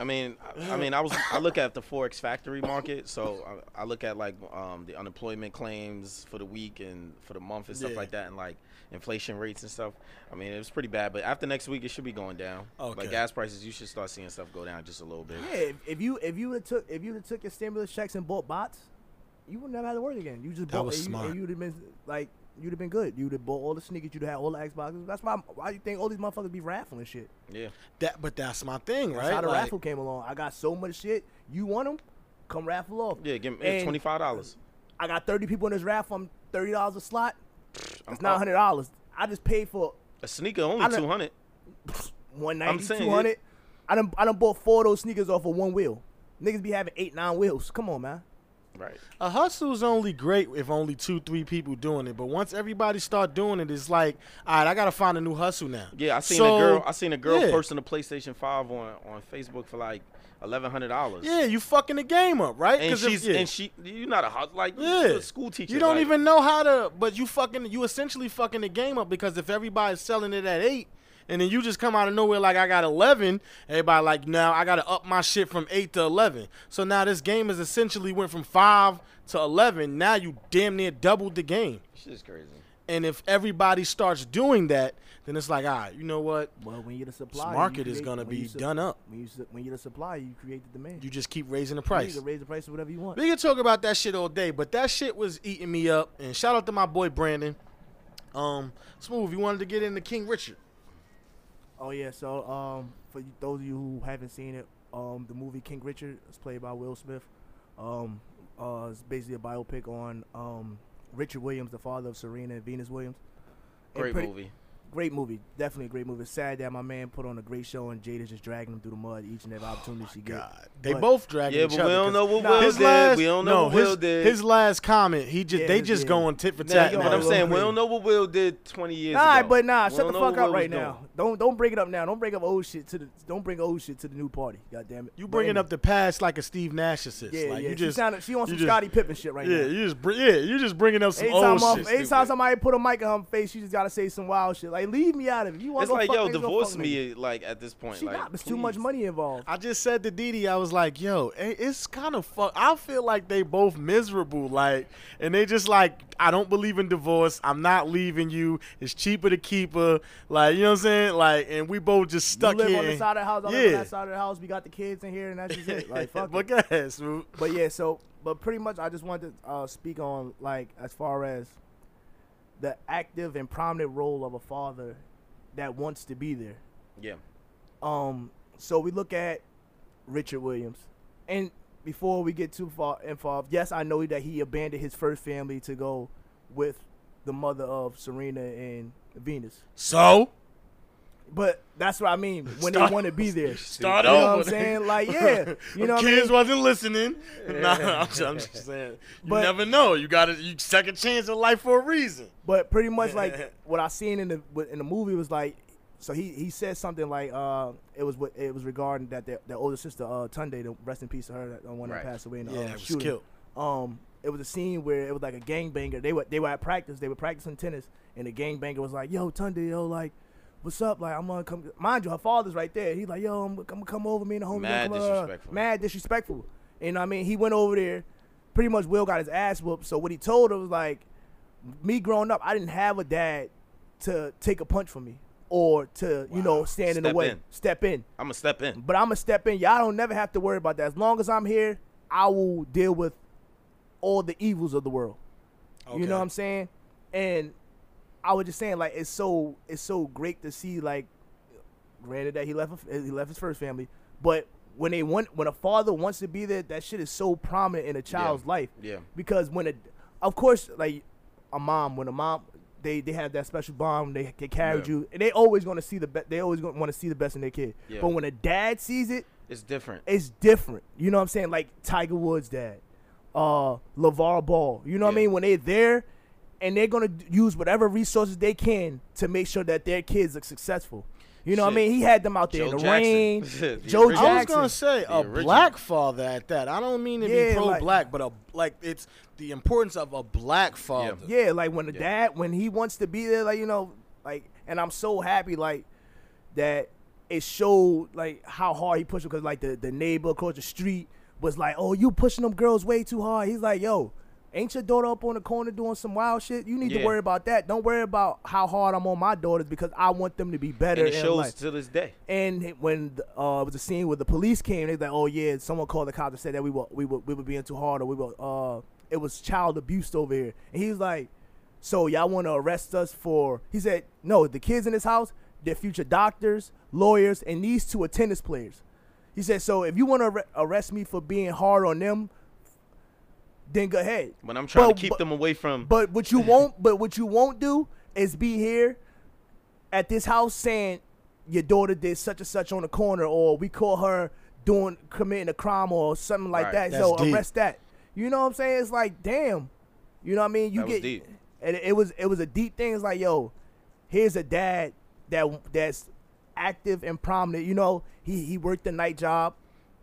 I mean, I, I mean, I was. I look at the forex factory market, so I, I look at like um, the unemployment claims for the week and for the month and stuff Yeah. like that, and like inflation rates and stuff. I mean, it was pretty bad, but after next week, it should be going down. Okay. Like gas prices, you should start seeing stuff go down just a little bit. Yeah, if, if you if you would took if you would took your stimulus checks and bought bots, you would never have to work again. You just That bought was and you, smart. and you'd have been like you'd have been good. You'd have bought all the sneakers. You'd have had all the Xboxes. That's why why you think all these motherfuckers be raffling shit. Yeah. That, but that's my thing, That's right? how the Like, raffle came along. I got so much shit. You want them? Come raffle off. Yeah, give me twenty five dollars. I got 30 people in this raffle. I'm thirty dollars a slot. It's nine hundred dollars. I just paid for A sneaker only two hundred. *laughs* 190, saying, 200. yeah. I done, I done bought four of those sneakers off of one wheel. Niggas be having eight, nine wheels. Come on, man. Right. A hustle is only great if only two, three people doing it. But once everybody start doing it, it's like, all right, I gotta find a new hustle now. Yeah, I seen So, a girl. I seen a girl yeah. posting a PlayStation Five on on Facebook for like eleven hundred dollars. Yeah, you fucking the game up, right? And 'Cause if- she's yeah. and she you're not a hus- like Yeah. you're a school teacher. You don't like, even know how to, but you fucking, you essentially fucking the game up because if everybody's selling it at eight, and then you just come out of nowhere like I got eleven, everybody like now I gotta up my shit from eight to eleven. So now this game is essentially went from five to eleven. Now you damn near doubled the game. Shit's crazy. And if everybody starts doing that, then it's like, all right, you know what? Well, when you're the This supplier, you market is gonna be su- done up. When you su- when you're the supplier, you create the demand. You just keep raising the You price. can raise the price of whatever you want. We can talk about that shit all day, but that shit was eating me up. And shout out to my boy Brandon. Um, Smooth, you wanted to get into King Richard. Oh yeah, so um, for those of you who haven't seen it, um, the movie King Richard is played by Will Smith. Um, uh, it's basically a biopic on um Richard Williams, the father of Serena and Venus Williams. And Great pretty- movie. Great movie, definitely a great movie. It's sad that my man put on a great show and Jada's just dragging him through the mud each and every opportunity oh she gets. they But- both dragging Yeah, each but other. we don't 'cause know what Nah, Will his did. last, we don't know no, what his, Will did. his last comment, he just Yeah, they just yeah. going tit for Nah, tat. but now. I'm saying we Will don't know what Will did 20 years Nah, ago. but nah, We shut the fuck up right was now. doing. Don't don't bring it up now. Don't bring up old shit to the don't bring old shit to the new party. God damn it. you bringing up the past like a Steve Nash assist. Yeah, like yeah. you she just sounded she on you some just- Scottie Pippen shit right now. yeah, you just br- yeah, you just bringing up some Anytime, old shit. anytime somebody put a mic in her face, she just gotta say some wild shit. Like, leave me out of it. You want It's like, yo, divorce fuck me, like, at this point. She like, not. There's too much money involved. I just said to Didi, I was like, yo, it's kind of fuck. I feel like they both miserable. Like, and they just like, I don't believe in divorce. I'm not leaving you. It's cheaper to keep her. Like, you know what I'm saying? Like, and we both just You stuck live here. on the side of the house. I live on Yeah. that side of the house. We got the kids in here, and that's just it. Like, *laughs* fuck but it. go ahead, Smooth. But yeah, so but pretty much, I just wanted to uh, speak on like as far as the active and prominent role of a father that wants to be there. Yeah. Um, so we look at Richard Williams, and before we get too far involved, yes, I know that he abandoned his first family to go with the mother of Serena and Venus. So But that's what I mean when Start- they want to be there. start you know over. what I'm saying? Like, yeah, *laughs* you know what I kids mean? wasn't listening. Nah, I'm, just- I'm just *laughs* saying. You But- never know. You got a you second chance in life for a reason. But pretty much like *laughs* what I seen in the in the movie was like, so he he said something like uh it was what it was regarding that their, their older sister uh Tunde, the rest in peace to her, that the one Right. that passed away in the Yeah, uh, that was shooting. killed. Um, it was a scene where it was like a gangbanger. They were they were at practice. They were practicing tennis, and the gangbanger was like, "Yo, Tunde, yo, like." What's up? Like I'm gonna come. Mind you, her father's right there. He's like, "Yo, I'm, I'm gonna come over. Me and the homie Mad gonna uh, disrespectful. Mad disrespectful. And I mean, he went over there. Pretty much, Will got his ass whooped. So what he told her was like, me growing up, I didn't have a dad to take a punch from me or to you know stand in the way, in. step in. I'm to step in. But I'm gonna step in. Y'all don't never have to worry about that. As long as I'm here, I will deal with all the evils of the world. You know what I'm saying? And I was just saying, like, it's so it's so great to see, like, granted that he left he left his first family, but when they want when a father wants to be there, that shit is so prominent in a child's life. Yeah. Because when a, of course, like a mom, when a mom. They, they have that special bond. They, they carried Yeah. you, and they always gonna see the best. They always gonna want to see the best in their kid. Yeah. But when a dad sees it, It's different. it's different. You know what I'm saying? Like Tiger Woods' dad, uh, LaVar Ball. You know what I mean? When they're there and they're gonna use whatever resources they can to make sure that their kids are successful. You know what I mean? He had them out there Joe in the Jackson. rain. *laughs* The Joe original. I was gonna say The a original. black father at that. I don't mean to Yeah, be pro like- black, but a like it's the importance of a black father. Yeah, like when the Yeah. dad when he wants to be there, like you know, like, and I'm so happy like that it showed like how hard he pushed because like the the neighbor across the street was like, oh, you pushing them girls way too hard. He's like, yo. Ain't your daughter up on the corner doing some wild shit? You need to worry about that. Don't worry about how hard I'm on my daughters because I want them to be better And it shows life. to this day. And when the, uh, it was a scene where the police came, they was like, "Oh yeah, someone called the cops and said that we were we were we were being too hard, or we were uh, it was child abuse over here." And he was like, "So y'all want to arrest us for?" He said, "No, the kids in this house, they're future doctors, lawyers, and these two are tennis players." He said, "So if you want to arrest me for being hard on them, then go ahead." When I'm trying But- to keep but- them away from. But what you won't, but what you won't do is be here at this house saying your daughter did such and such on the corner, or we call her doing committing a crime or something like Right. that. So deep. arrest that. You know what I'm saying? It's like, damn. You know what I mean? You That was get deep. And it, it was it was a deep thing. It's like, yo, here's a dad that that's active and prominent. You know, he he worked the night job.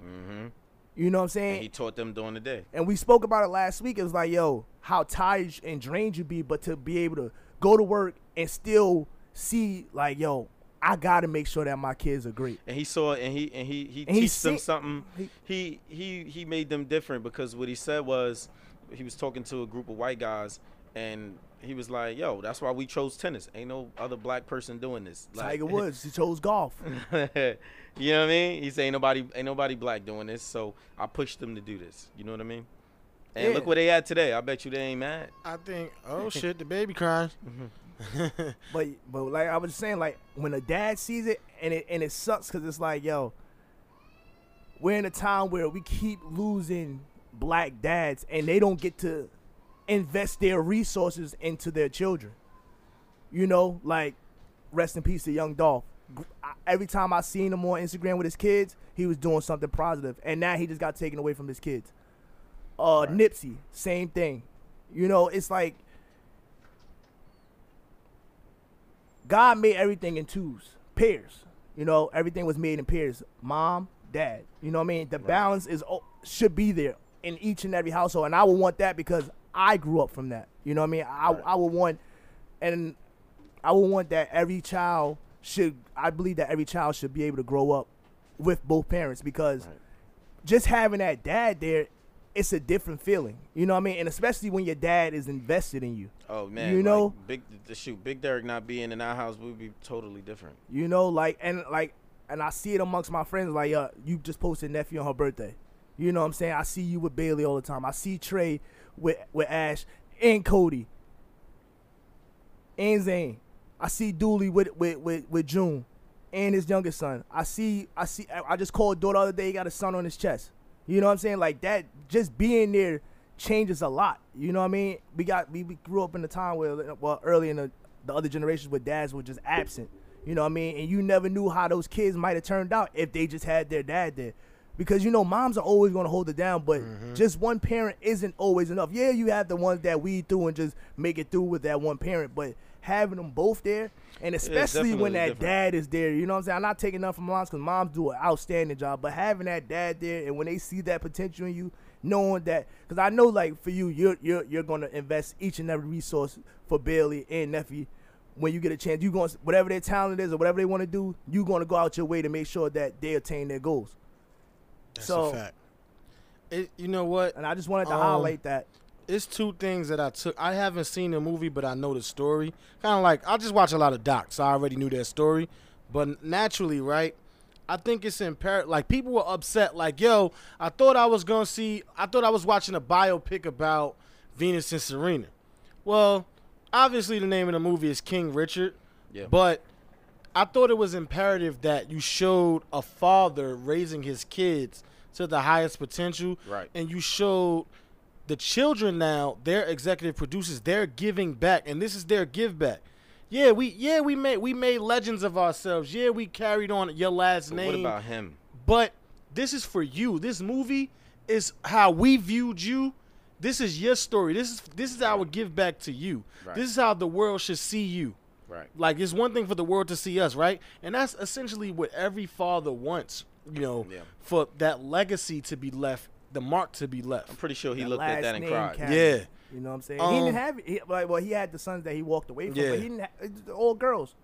Mm-hmm. You know what I'm saying? And he taught them during the day. and we spoke about it last week. It was like, yo, how tired and drained you be, but to be able to go to work and still see, like, yo, I gotta make sure that my kids are great. And he saw it, and he and he he And he teach them something. He he he made them different because what he said was he was talking to a group of white guys, and he was like, "Yo, that's why we chose tennis. Ain't no other black person doing this." Like, Tiger *laughs* Woods, he chose golf. *laughs* you know what I mean? He said, "Ain't nobody ain't nobody black doing this, so I pushed them to do this." You know what I mean? And look Yeah. where they at today. I bet you they ain't mad. I think. Oh *laughs* shit, the baby crying. But but like I was saying, like when a dad sees it and it and it sucks because it's like, yo, we're in a time where we keep losing black dads and they don't get to invest their resources into their children. You know, like rest in peace to young Dolph. Every time I seen him on Instagram with his kids, he was doing something positive, and now he just got taken away from his kids. Uh, Nipsey, same thing. You know, it's like God made everything in twos, pairs. You know, everything was made in pairs. Mom, dad. You know what I mean? The balance is should be there in each and every household, and I would want that because I grew up from that. You know what I mean? I I would want, and I would want that every child should. I believe that every child should be able to grow up with both parents because Right. just having that dad there, it's a different feeling. You know what I mean? And especially when your dad is invested in you. Oh man, You like, know? big the shoot, Big Derek not being in our house would be totally different. You know, like and like and I see it amongst my friends like uh you just posted nephew on her birthday. You know what I'm saying? I see you with Bailey all the time. I see Trey with with Ash and Cody. And Zane. I see Dooley with with with, with June and his youngest son. I see I see I just called Door the other day, he got a son on his chest. You know what I'm saying? Like that just being there changes a lot. You know what I mean? We got we, we grew up in a time where well early in the, the other generations where dads were just absent. You know what I mean? And you never knew how those kids might have turned out if they just had their dad there. Because you know, moms are always gonna hold it down, but mm-hmm. just one parent isn't always enough. Yeah, you have the ones that weed through and just make it through with that one parent, but having them both there, and especially when that different. dad is there, you know what I'm saying? I'm not taking nothing from moms because moms do an outstanding job, but having that dad there, and when they see that potential in you, knowing that, because I know like for you, you're you're you're gonna invest each and every resource for Bailey and nephew. When you get a chance, you going to whatever their talent is or whatever they want to do, you're going to go out your way to make sure that they attain their goals. That's So- a fact. It, you know what? And I just wanted to Um, highlight that. It's two things that I took. I haven't seen the movie, but I know the story. Kind of like I just watch a lot of docs. So I already knew that story. But naturally, right? I think it's imperative. Like people were upset. Like, yo, I thought I was gonna see. I thought I was watching a biopic about Venus and Serena. Well, obviously the name of the movie is King Richard. Yeah. But I thought it was imperative that you showed a father raising his kids to the highest potential. Right. And you showed the children now, their executive producers, they're giving back, and this is their give back. Yeah, we yeah we made we made legends of ourselves. Yeah, we carried on your last But name. what about him? But this is for you. This movie is how we viewed you. This is your story. This is this is our give back to you. Right. This is how the world should see you. Right. Like it's one thing for the world to see us, right? And that's essentially what every father wants, you know, Yeah. for that legacy to be left, the mark to be left. I'm pretty sure he That looked at that and cried. carry. Yeah. You know what I'm saying? he Um, didn't have he, like, well, he had the sons that he walked away from, Yeah. but he didn't have all girls.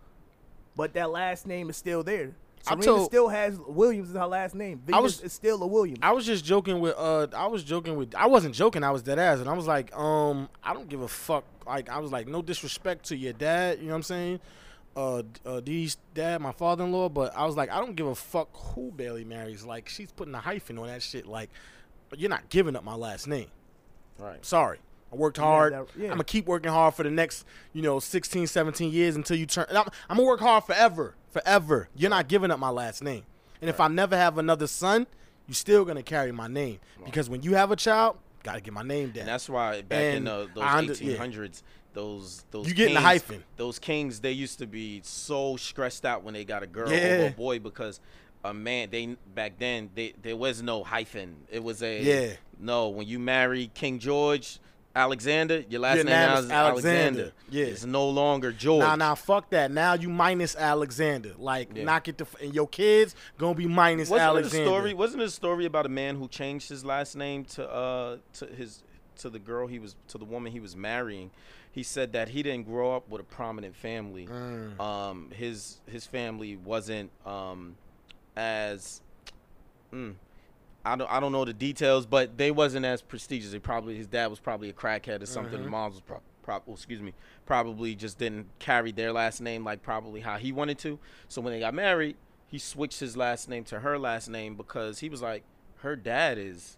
But that last name is still there. I Serena told- still has Williams is her last name. Venus was- is still a Williams. I was just joking with uh I was joking with I wasn't joking, I was dead ass and I was like, um, I don't give a fuck. Like I was like, no disrespect to your dad, you know what I'm saying? Uh, uh D's dad, my father in law, but I was like, I don't give a fuck who Bailey marries. Like she's putting a hyphen on that shit. Like, you're not giving up my last name. Right. Sorry. I worked hard. that- yeah. I'm gonna keep working hard for the next, you know, 16, 17 years until you turn. I'm, I'm gonna work hard forever, forever. You're not giving up my last name. And if I never have another son, you're still gonna carry my name because when you have a child, gotta get my name down. And that's why back in the, those I under- yeah. 1800s, those those You getting the kings, hyphen. Those kings, they used to be so stressed out when they got a girl Yeah. or a boy because a man they back then they there was no hyphen. It was a Yeah. no, when you marry King George Alexander, your last Your name name now is Alexander. Alexander. Yeah. It's no longer George. Now, nah, fuck that. Now you minus Alexander. Like, Yeah. knock it to, f- and your kids gonna be minus wasn't Alexander. It story? Wasn't it a story about a man who changed his last name to uh to his to the girl he was to the woman he was marrying? He said that he didn't grow up with a prominent family. Mm. Um, his his family wasn't um as mm, I don't I don't know the details, but they wasn't as prestigious. They probably his dad was probably a crackhead or something. Mm-hmm. The mom was pro- pro- oh, excuse me, probably just didn't carry their last name like probably how he wanted to. So when they got married, he switched his last name to her last name because he was like, her dad is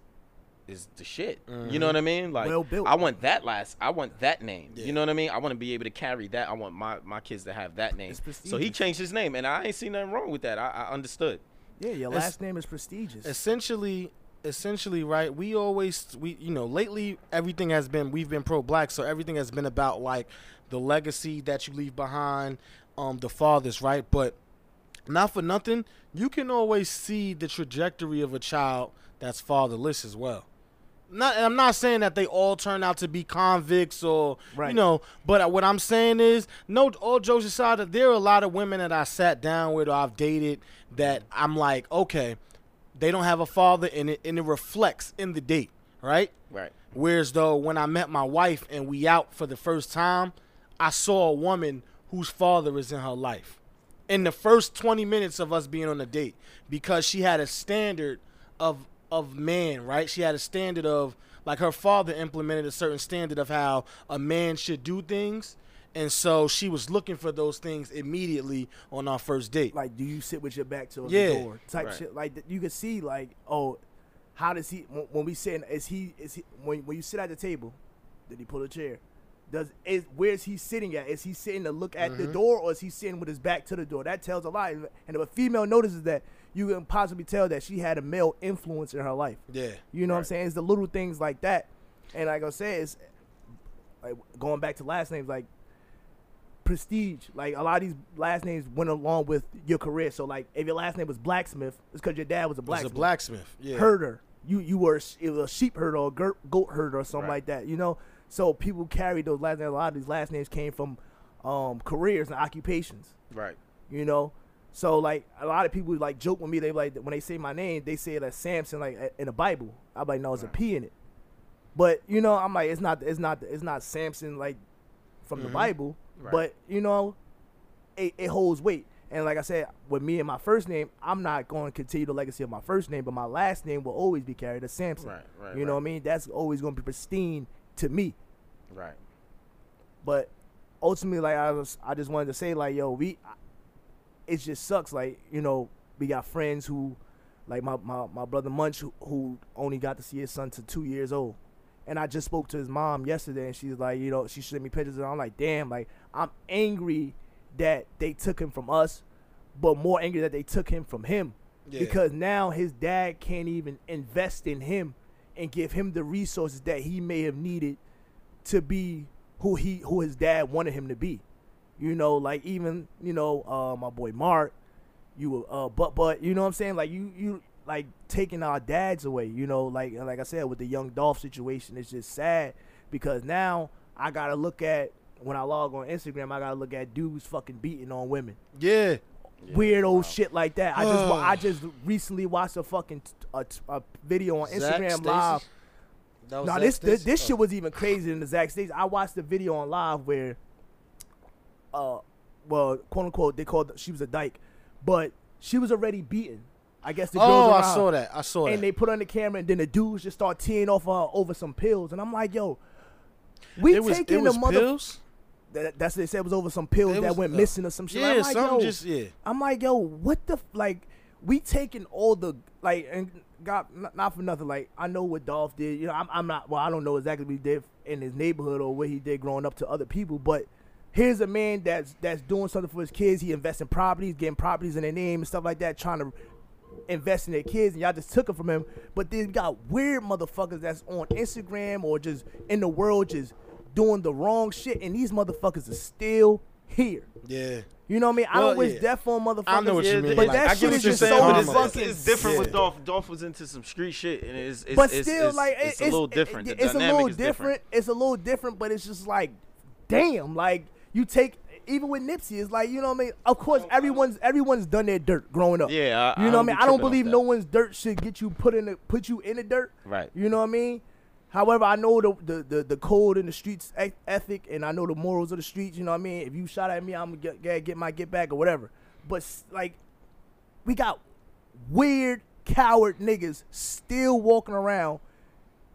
is the shit. You know what I mean? Like Well built. I want that last I want that name. Yeah. You know what I mean? I want to be able to carry that. I want my, my kids to have that name. So he changed his name and I ain't seen nothing wrong with that. I, I understood. Yeah, your It's- last name is prestigious. essentially essentially right we always we you know lately everything has been we've been pro black so everything has been about like the legacy that you leave behind um the fathers right but not for nothing you can always see the trajectory of a child that's fatherless as well not I'm not saying that they all turn out to be convicts or right. you know, but what I'm saying is, no, all jokes aside, there are a lot of women that I sat down with or I've dated that I'm like, okay, they don't have a father, and it and it reflects in the date, right? Right. Whereas though when I met my wife and we out for the first time, I saw a woman whose father is in her life. In the first 20 minutes of us being on a date because she had a standard of of man, right? She had a standard of like her father implemented a certain standard of how a man should do things. And so she was looking for those things immediately on our first date. like, do you sit with your back to Yeah. the door? Type Right. shit. Like you can see, like, oh, how does he? When, when we sit, is he? Is he? When when you sit at the table, did he pull a chair? Does is where's he sitting at? Is he sitting to look at Mm-hmm. the door, or is he sitting with his back to the door? That tells a lot. And if a female notices that, you can possibly tell that she had a male influence in her life. yeah. You know what I'm saying? It's the little things like that. And like I said, it's like going back to last names, like prestige. Like a lot of these last names went along with your career. So like if your last name was blacksmith, it's because your dad was a Was blacksmith. a blacksmith. Yeah. herder. You you were it was a sheep herder or goat herder or something Right. like that. You know. So people carried those last names. A lot of these last names came from um, careers and occupations Right. you know. So like a lot of people like joke with me. They like when they say my name, they say it as Samson like in the Bible. I'm like, no, it's a P in it. But you know, I'm like, it's not, it's not, it's not Samson like from the mm-hmm. Bible. Right. But you know, it, it holds weight. And like I said, with me and my first name, I'm not going to continue the legacy of my first name, but my last name will always be carried as Samson. Right, right, You know right. what I mean? That's always going to be pristine to me. Right. But ultimately, like I was, I just wanted to say, like, yo, we, it just sucks. Like, you know, we got friends who, like my my, my brother Munch, who, who only got to see his son to two years old, and I just spoke to his mom yesterday, and she's like, you know, she sent me pictures, and I'm like, damn, like I'm angry that they took him from us, but more angry that they took him from him, Yeah. because now his dad can't even invest in him and give him the resources that he may have needed to be who he who his dad wanted him to be. You know, like even you know uh, my boy Mark, you uh but but you know what I'm saying like you you like taking our dads away. You know, like like I said with the young Dolph situation, it's just sad because now I gotta look at when I log on Instagram, I gotta look at dudes fucking beating on women Yeah. weird old shit like that. I just I just recently watched a fucking t- a, t- a video on Zac Instagram Stacy? live. That was No, Zac this this, this Oh. shit was even crazier than the Zac Stacy. I watched the video on live where, uh, well, quote unquote, they called she was a dyke, but she was already beaten. I guess the girls Oh, I saw that. I saw that. And they put on the camera, and then the dudes just start teeing off her over some pills, and I'm like, yo, we it taking was the mother. pills. That, that's what they said it was over some pills It that was- went uh, missing or some shit. Yeah, I'm like, something yo, just yeah. I'm like, yo, what the f- like? We taking all the like, and God, not, not for nothing. Like, I know what Dolph did. You know, I'm, I'm not. Well, I don't know exactly what he did in his neighborhood or what he did growing up to other people. But here's a man that's that's doing something for his kids. He invests in properties, getting properties in their name and stuff like that, trying to invest in their kids. And y'all just took it from him. But then you got weird motherfuckers that's on Instagram or just in the world just doing the wrong shit, and these motherfuckers are still here. Yeah. You know what I mean? I Well, don't wish yeah. death on motherfuckers. I know what you mean. But Like, that I shit get what is you're just saying, so but it's, it's- it's different Yeah. with Dolph. Dolph was into some street shit, and it's, it's but it's, still, it's, like it's, it- a little different. It, the it's a little is different. It's a little different, but it's just like, damn, like you take even with Nipsey, it's like you know what I mean. Of course, everyone's everyone's done their dirt growing up. Yeah, I, you know what I mean. I don't believe no one's dirt should get you put in the put you in the dirt. Right. You know what I mean. However, I know the the, the, the code in the streets eth- ethic, and I know the morals of the streets. You know what I mean. If you shot at me, I'm gonna get get, get my get back or whatever. But like, we got weird coward niggas still walking around,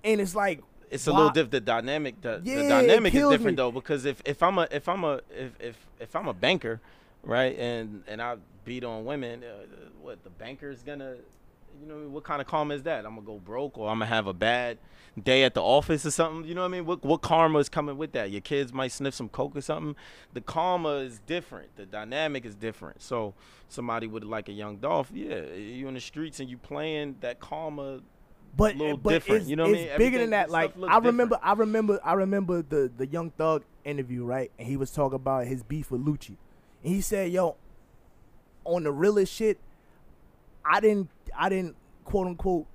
and it's like It's a why- little different. The dynamic, the, Yeah, the dynamic is different me. though because if, if I'm a if I'm a if, if if I'm a banker, right, and and I beat on women, uh, what the banker is gonna, you know, what kind of karma is that? I'm gonna go broke or I'm gonna have a bad day at the office or something. You know what I mean? What what karma is coming with that? Your kids might sniff some coke or something. The karma is different. The dynamic is different. So somebody with like a young Dolph, yeah, you in the streets and you playing that karma. But little but different, It's, you know what I it's mean? bigger than that. Like I remember, I remember, I remember the the Young Thug interview, right? And he was talking about his beef with Lucci, and he said, "Yo, on the realest shit, I didn't, I didn't quote unquote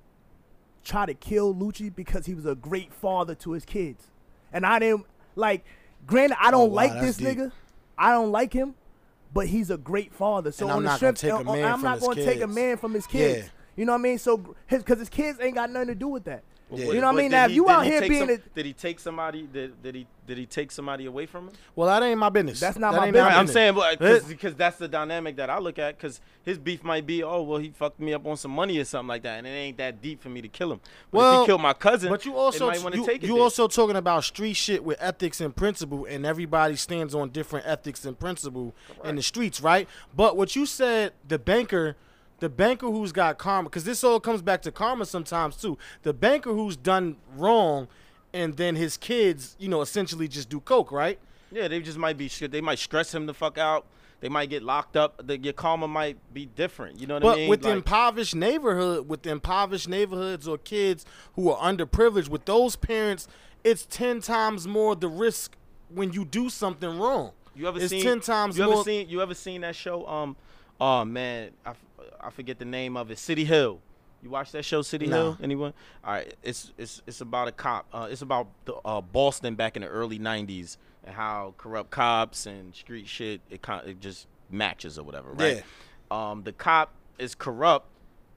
try to kill Lucci because he was a great father to his kids, and I didn't like. Granted, I oh, don't Oh, wow, like this deep. nigga. I don't like him, but he's a great father. So And I'm on the not gonna take a uh, uh, man I'm from not his gonna take a man from his kids. Yeah. You know what I mean? So his because his kids ain't got nothing to do with that. Yeah. You know what I mean? did Now, if he- you out he here being some- a, did he take somebody? Did, did he did he take somebody away from him? Well, that ain't my business. That's not That my ain't business. Right, I'm saying, It- because that's the dynamic that I look at. Because his beef might be, oh well, he fucked me up on some money or something like that, and it ain't that deep for me to kill him. But if Well, he killed my cousin, But you also might wanna you, take it you also talking about street shit with ethics and principle, and everybody stands on different ethics and principle in the streets, right? But what you said, the banker, the banker who's got karma, because this all comes back to karma sometimes too. The banker who's done wrong, and then his kids, you know, essentially just do coke, right? yeah, they just might be shit. They might stress him the fuck out. They might get locked up. The, your karma might be different. You know what But I mean? with the Like- impoverished neighborhood, with impoverished neighborhoods or kids who are underprivileged, with those parents, it's ten times more the risk when you do something wrong. You ever it's seen? ten times you more. ever seen? You ever seen that show? Um, oh man, I, I forget the name of it. City Hill. You watch that show, City Nah. Hill? Anyone? All right, it's it's it's about a cop. Uh, it's about the, uh, Boston back in the early '90s and how corrupt cops and street shit it kind it just matches or whatever, right? Yeah. Um, the cop is corrupt.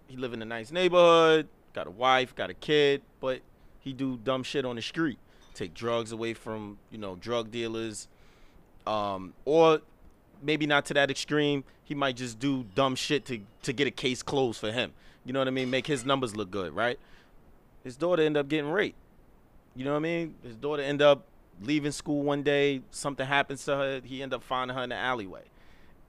He live in a nice neighborhood, got a wife, got a kid, but he do dumb shit on the street. Take drugs away from you know drug dealers, um, or maybe not to that extreme. He might just do dumb shit to to get a case closed for him. You know what I mean? Make his numbers look good, right? His daughter end up getting raped. You know what I mean? His daughter end up leaving school one day. Something happens to her. He end up finding her in the alleyway,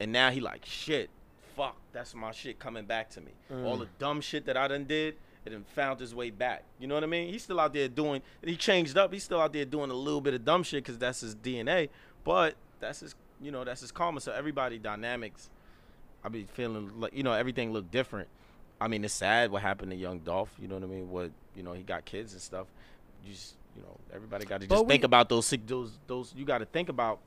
and now he like shit. Fuck, that's my shit coming back to me. Mm. All the dumb shit that I done did, it done found his way back. You know what I mean? He's still out there doing. He changed up. He's still out there doing a little bit of dumb shit because that's his DNA. But that's his, you know, that's his karma. So everybody dynamics. I be feeling like you know everything looked different. I mean, it's sad what happened to young Dolph. You know what I mean? What you know, he got kids and stuff. You just, you know, everybody got to But just think about those those those. You got to think about.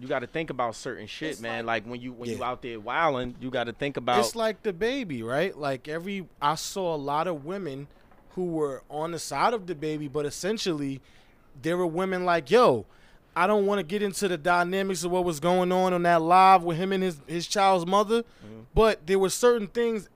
You got to think about certain shit, man. Like, when you when you out there wilding, you got to think about. It's like the baby, right? Like every I saw a lot of women who were on the side of the baby, but essentially there were women like, "Yo, I don't want to get into the dynamics of what was going on on that live with him and his his child's mother, mm-hmm. but there were certain things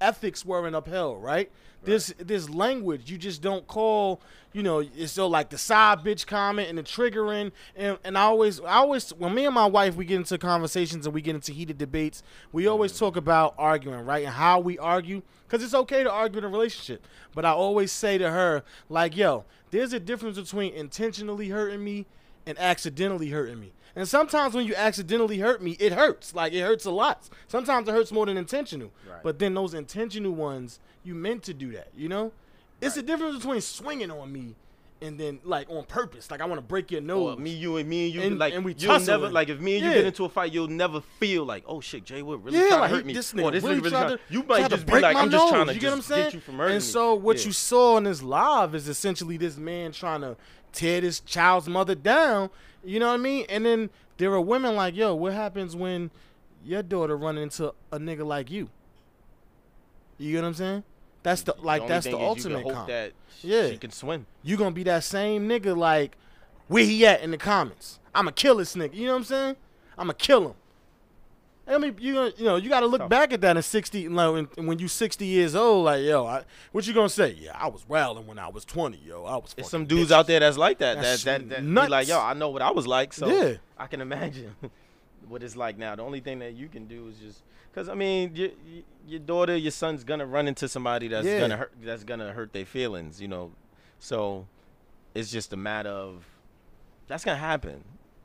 ethics weren't upheld, right? This this language you just don't call, you know, it's so like the side bitch comment and the triggering and and I always I always when me and my wife we get into conversations and we get into heated debates, we always mm-hmm. talk about arguing, right? And how we argue cuz it's okay to argue in a relationship. But I always say to her like, "Yo, there's a difference between intentionally hurting me and accidentally hurting me. And sometimes when you accidentally hurt me, it hurts. Like it hurts a lot. Sometimes it hurts more than intentional. Right. But then those intentional ones, you meant to do that, you know? It's the difference between swinging on me and then like on purpose. Like I want to break your nose. Or me, you, and me and you, And- like and we you'll never like if me and you Yeah. get into a fight, you'll never feel like, oh shit, Jay Wood really yeah, trying like to hurt me. this or nigga this really nigga really trying. to, You might just be break like, my I'm just nose. trying to you get what I'm saying? get you from hurting And so what Yeah. you saw in this live is essentially this man trying to tear this child's mother down. You know what I mean? And then there are women like, yo, what happens when your daughter run into a nigga like you? You get what I'm saying? That's the like only that's the thing is you ultimate hope that Yeah. she can swim. You gonna be that same nigga like where he at in the comments? I'ma kill this nigga. You know what I'm saying? I'ma kill him. I mean, you gonna, you know, you got to look Tough. back at that in sixty, like, when, when you sixty years old, like, yo, I, what you gonna say? Yeah, I was wilding when I was twenty, yo. I was. There's some dudes bitches. out there that's like that. That's that that, that be like, yo, I know what I was like, so Yeah. I can imagine *laughs* what it's like now. The only thing that you can do is just, cause I mean, your your daughter, your son's gonna run into somebody that's Yeah. gonna hurt, that's gonna hurt their feelings, you know. So it's just a matter of that's gonna happen.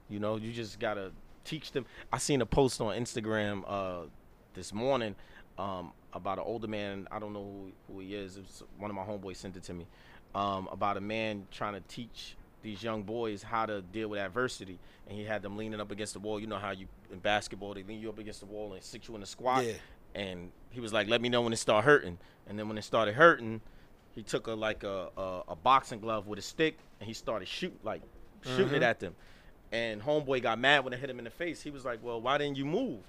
You know, you just gotta teach them. I seen a post on Instagram uh, this morning um, about an older man. I don't know who, who he is. It was one of my homeboys sent it to me um, about a man trying to teach these young boys how to deal with adversity, and he had them leaning up against the wall. You know how you in basketball they lean you up against the wall and sit you in a squat. Yeah. And he was like, "Let me know when it start hurting." And then when it started hurting, he took a like a a, a boxing glove with a stick and he started shooting like shooting it at them. And homeboy got mad when it hit him in the face. He was like, "Well, why didn't you move?"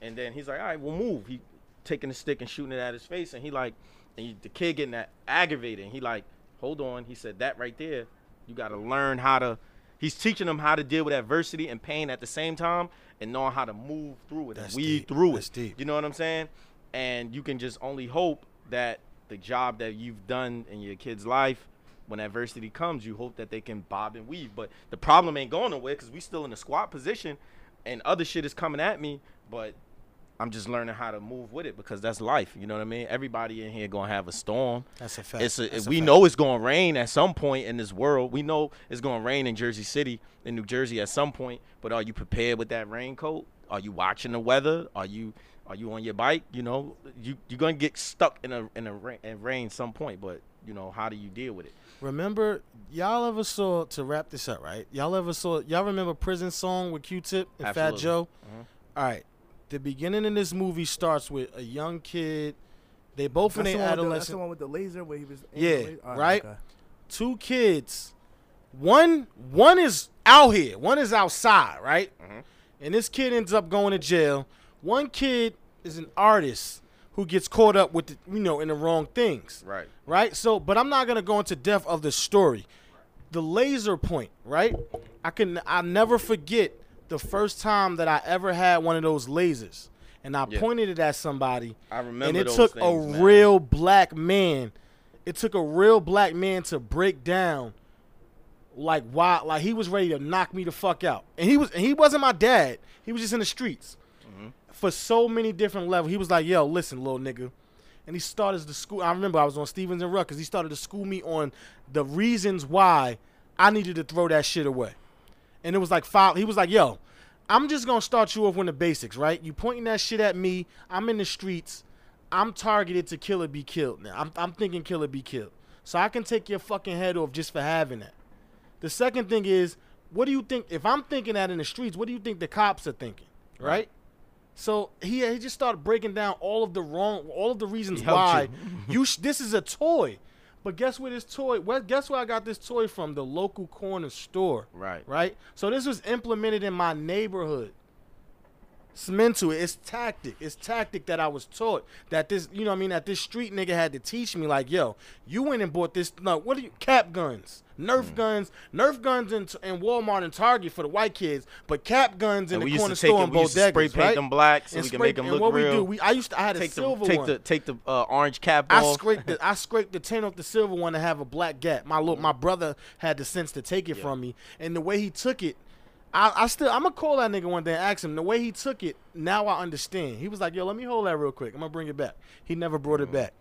And then he's like, "All right, we'll move." He taking the stick and shooting it at his face, and he like, and he, the kid getting that aggravated. And he like, "Hold on," he said, "That right there, you got to learn how to." He's teaching them how to deal with adversity and pain at the same time, and knowing how to move through it That's weed deep. through That's it. deep. You know what I'm saying? And you can just only hope that the job that you've done in your kid's life, when adversity comes, you hope that they can bob and weave. But the problem ain't going nowhere because we still in a squat position, and other shit is coming at me. But I'm just learning how to move with it because that's life. You know what I mean? Everybody in here gonna have a storm. That's a fact. It's a, That's a we fact. know it's gonna rain at some point in this world. We know it's gonna rain in Jersey City, in New Jersey at some point. But are you prepared with that raincoat? Are you watching the weather? Are you are you on your bike? You know, you you're gonna get stuck in a in a rain, in rain some point. But you know, how do you deal with it? Remember, y'all ever saw to wrap this up, right? Y'all ever saw y'all remember Prison Song with Q-Tip and Fat Absolutely. Joe? Mhm. All right. The beginning of this movie starts with a young kid. They both in That's the, their one with the, that's adolescent. the one with the laser where he was. Yeah, right. the laser? All right? okay. two kids. One one is out here. One is outside, right? Mhm. And this kid ends up going to jail. One kid is an artist who gets caught up with the, you know in the wrong things. Right. right? So, but I'm not gonna go into depth of the story. The laser point, right? I can I never forget the first time that I ever had one of those lasers, and I Yeah. pointed it at somebody, I remember. and it took things, a man. real black man. It took a real black man to break down, like why, like he was ready to knock me the fuck out, and he was, and he wasn't my dad. He was just in the streets. For so many different levels. He was like, "Yo, listen, little nigga." and he started to school. I remember I was on Stevens and Ruck because he started to school me on the reasons why I needed to throw that shit away. And it was like five. He was like, "Yo, I'm just gonna start you off with the basics, right? You pointing that shit at me. I'm in the streets. I'm targeted to kill or be killed. Now I'm, I'm thinking kill or be killed. So I can take your fucking head off just for having that. The second thing is, what do you think? If I'm thinking that in the streets, what do you think the cops are thinking, right? So he he just started breaking down all of the wrong, all of the reasons why *laughs* you, sh- this is a toy. But guess where this toy? Well, guess where I got this toy from? The local corner store. Right. Right. So this was implemented in my neighborhood. It's mental. It's tactic. It's tactic that I was taught. That this, you know, what I mean, that this street nigga had to teach me. Like, yo, you went and bought this. No, what are you? Cap guns, Nerf Mm. guns, Nerf guns in, in Walmart and Target for the white kids, but cap guns in And we the used corner to take store it, we used to spray paint right? them black so and we can make them and look what we real. do, we I used to I had a take the take one. the take the uh, orange cap off. I scraped the I *laughs* scraped the tin off the silver one to have a black gap. My little, my brother had the sense to take it Yeah. from me, and the way he took it, I, I still I'm gonna call that nigga one day and ask him the way he took it. Now I understand. He was like, "Yo, let me hold that real quick. I'm gonna bring it back." He never brought it back.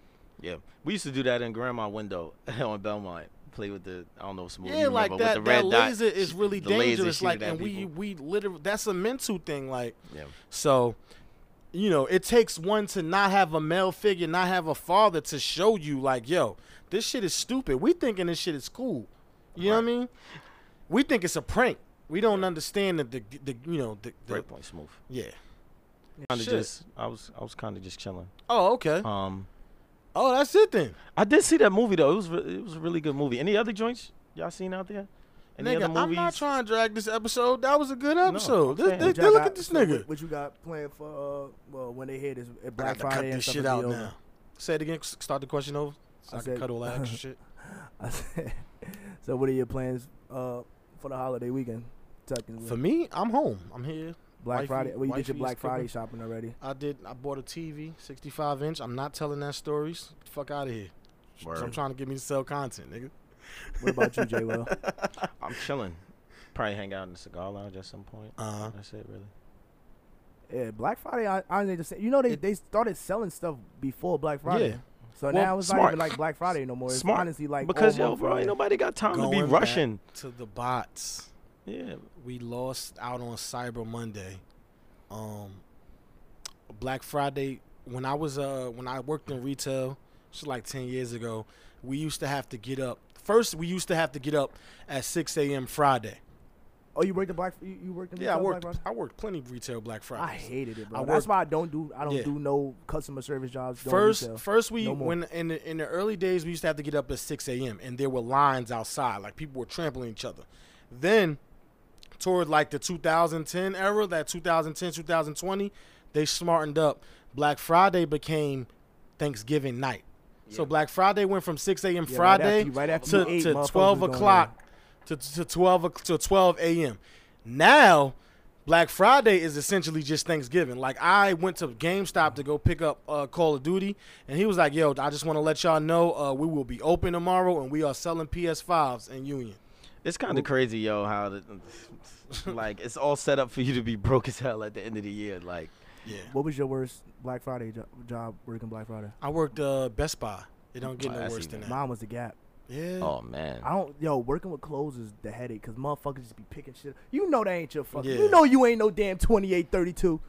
Yeah, we used to do that in grandma window *laughs* on Belmont. Play with the I don't know smooth. Yeah, like with that. the that red dot. laser is really laser dangerous. Like, and we people. we literally that's a mental thing. Like, Yeah. so. You know, it takes one to not have a male figure, not have a father to show you, like, yo, this shit is stupid. We thinking this shit is cool. You know what I mean? We think it's a prank. We don't understand that the, the you know the, the Great point, smooth. yeah. Kind of just I was I was kind of just chilling. Oh okay. Um, Oh that's it then. I did see that movie though. It was re- it was a really good movie. Any other joints y'all seen out there? Any Nigga, other I'm not trying to drag this episode. That was a good episode. I'm This- saying. this- What this- y'all look got- at this so nigga. What, what you got planned for? Uh, well, when they hit is I Black got to cut Friday and this stuff shit out be over. now. Say it again. Start the question over. So I I, can said- cut all that extra *laughs* shit. I said, *laughs* so what are your plans uh for the holiday weekend? Technically, For me, I'm home. I'm here. Black wifey- Friday. Well, you did your Black Friday cooking. shopping already. I did. I bought a TV, 65 inch. I'm not telling that stories. Fuck out of here. 'Cause I'm trying to get me to sell content, nigga. What about you, Jay? *laughs* Will? I'm chilling. Probably hang out in the cigar lounge at some point. Uh huh. That's it, really. Yeah, Black Friday. I, I need to you know, they It- they started selling stuff before Black Friday. Yeah. So Well, now it's not even like Black Friday no more. It's Smart. honestly like because all yo, bro, ain't nobody got time to be rushing. to the bots. Yeah, We lost out on Cyber Monday. Um, Black Friday. When I was uh when I worked in retail, it's like ten years ago. We used to have to get up. First, we used to have to get up at 6 a.m. Friday. Oh, you worked the Black. You, you worked in Yeah, I worked. Black I worked plenty of retail Black Friday? I hated it, bro. I That's why I don't do. I don't Yeah. do no customer service jobs. First, retail. first we No when in the, in the early days we used to have to get up at 6 a.m. and there were lines outside, like people were trampling each other. Then, toward like the 2010 era, that 2010 2020, they smartened up. Black Friday became Thanksgiving night. So Black Friday went from 6 a.m. Yeah, right Friday after right after to, ate, to 12 o'clock to, to 12 o- to 12 a.m. Now, Black Friday is essentially just Thanksgiving. Like I went to GameStop to go pick up uh, Call of Duty, and he was like, "Yo, I just want to let y'all know uh, we will be open tomorrow, and we are selling PS5s in Union." It's kind of crazy, yo. How the, *laughs* like it's all set up for you to be broke as hell at the end of the year. Like, Yeah, What was your worst Black Friday jo- job working Black Friday? I worked uh, Best Buy. It don't get Oh, no worse even- than that. Mine was the Gap. Yeah. oh man, I don't. Yo, working with clothes is the headache because motherfuckers just be picking shit. You know that ain't your fucking. Yeah. You know you ain't no damn 28, 32.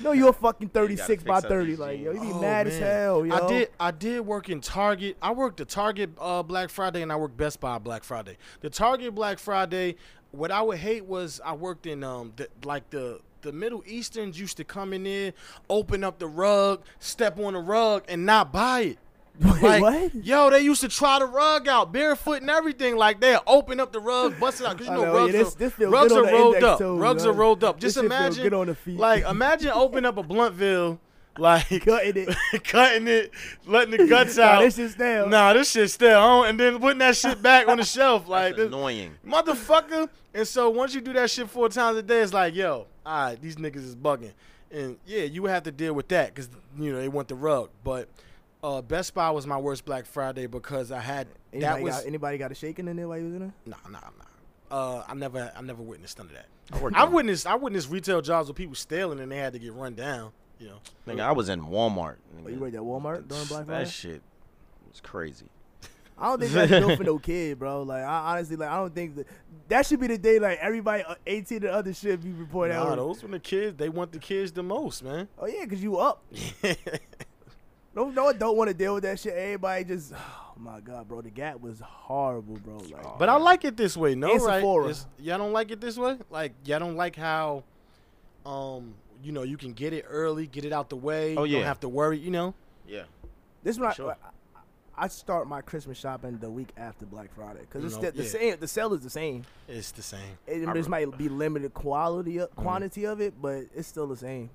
No, you're a fucking 36 by 30. Like, yo, you be Oh, mad as hell, yo. I did. I did work in Target. I worked the Target uh, Black Friday, and I worked Best Buy Black Friday. The Target Black Friday. What I would hate was I worked in um the, like the the Middle Easterns used to come in there, open up the rug, step on the rug, and not buy it. Wait, Like, what? Yo, they used to try the rug out barefoot and everything. Like they'll open up the rug, bust it out. Cause you I know, know, yeah, rugs, this- are, this feel rugs are rolled up. too, rugs man. are rolled up. Just imagine, good on the feet. like imagine open up a Bluntville, *laughs* like *laughs* Cutting it. *laughs* cutting it, letting the guts Nah, out. this shit's down. Nah, this shit still on, and then putting that shit back on the shelf, like that's this, annoying. motherfucker. And so once you do that shit four times a day, it's like, yo, all right, these niggas is bugging, and yeah, you would have to deal with that because you know they want the rug. But uh, Best Buy was my worst Black Friday because I had that Anybody, was got, anybody got a shaking in there while you was in there? nah, nah, nah. Uh, I never, I never witnessed none of that. I worked I in- witnessed, I witnessed retail jobs with people stealing and they had to get run down. You know, Nigga, I was in Walmart. Oh, you nigga. worked at Walmart during Black Friday? That shit was crazy. I don't think that's good for no *laughs* kid, bro. Like, I honestly, like, I don't think that that should be the day like everybody uh, 18 and other shit be reported nah, out. those when the kids, they want the kids the most, man. Oh yeah, cause you up. *laughs* No, no one don't want to deal with that shit. Everybody just, oh my god, bro. The gap was horrible, bro. Like, But I like it this way, no, And right? Sephora. It's- y'all don't like it this way? Like y'all don't like how, um, you know, you can get it early, get it out the way. Oh, you yeah. don't have to worry. You know, Yeah. this one, I, sure. I, I start my Christmas shopping the week after Black Friday, cause it's No, the, the yeah. same. The sale is the same. it's the same. It, I just re- might be limited quality, of, quantity of it, but it's still the same.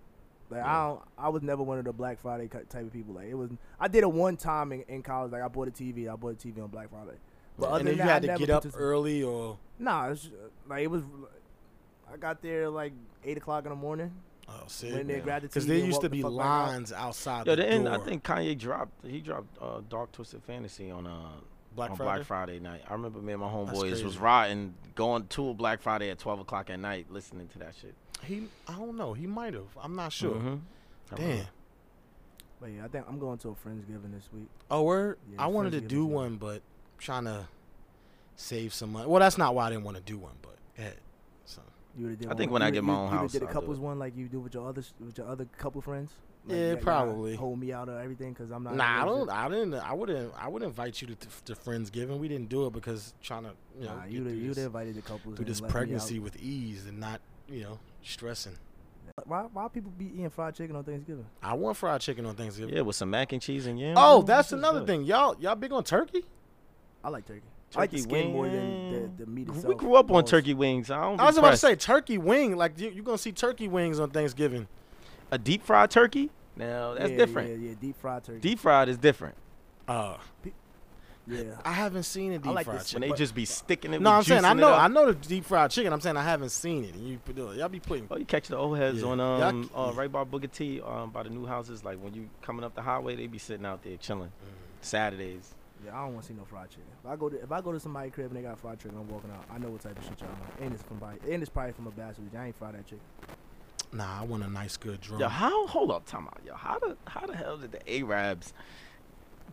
Like I don't, I was never one of the Black Friday type of people. Like it was, I did it one time in, in college. Like I bought a TV. I bought a TV on Black Friday. But other and than you that, had I to never get up partici- early, or Nah, it's, like it was. I got there like eight o'clock in the morning. oh, Went shit. there, grabbed the TV. Because there used to be fuck out. lines outside Yo, the the end, door. I think Kanye dropped. He dropped uh, Dark Twisted Fantasy on uh Black on Friday. Black Friday night. I remember me and my homeboys was crazy. riding, going to a Black Friday at twelve o'clock at night, listening to that shit. He, I don't know. He might have. I'm not sure. Mhm. Damn. But yeah, I think I'm going to a friendsgiving this week. Oh, word. Yeah, I wanted to do is good. one, but trying to save some money. Well, that's not why I didn't want to do one, but go ahead. So You would've did I one think with- when I get would've- my you- own you would've house, did a I'll do couples one like you do with your other with your other couple friends. Like, Yeah, you probably. hold me out of everything because I'm not. Nah, I don't. I didn't. I wouldn't. I would invite you to to friendsgiving. We didn't do it because trying to you know Nah, you through you this, invited the couples through this left me out. pregnancy with ease and not you know stressing. Why why people be eating fried chicken on Thanksgiving? I want fried chicken on Thanksgiving. Yeah, with some mac and cheese and yams. Oh, man, that's another good. thing. Y'all y'all big on turkey? I like turkey. I like the Turkey skin more than the, the meat itself. We grew up on turkey wings. I don't. I was be about to say turkey wing. Like you, you're gonna see turkey wings on Thanksgiving. A deep fried turkey. Now that's Yeah, different. Yeah, yeah, deep fried turkey. Deep fried is different. Uh, Yeah. I haven't seen a deep like fried this When chicken. they just be sticking it. No, with I'm saying I know. I know the deep fried chicken. I'm saying I haven't seen it. And you put y'all be putting. Oh, you catch the old heads Yeah. on Y'all um c- uh, right by Booker T um by the new houses. Like when you coming up the highway, they be sitting out there chilling. Mm. Saturdays. Yeah, I don't want to see no fried chicken. If I go to if I go to somebody's crib and they got fried chicken, I'm walking out. I know what type of shit y'all on. And it's from probably, and it's probably from a bastard. I ain't fried that chicken. Nah, I want a nice good drum. Yo, how? Hold up, time out. Yo, how the how the hell did the Arabs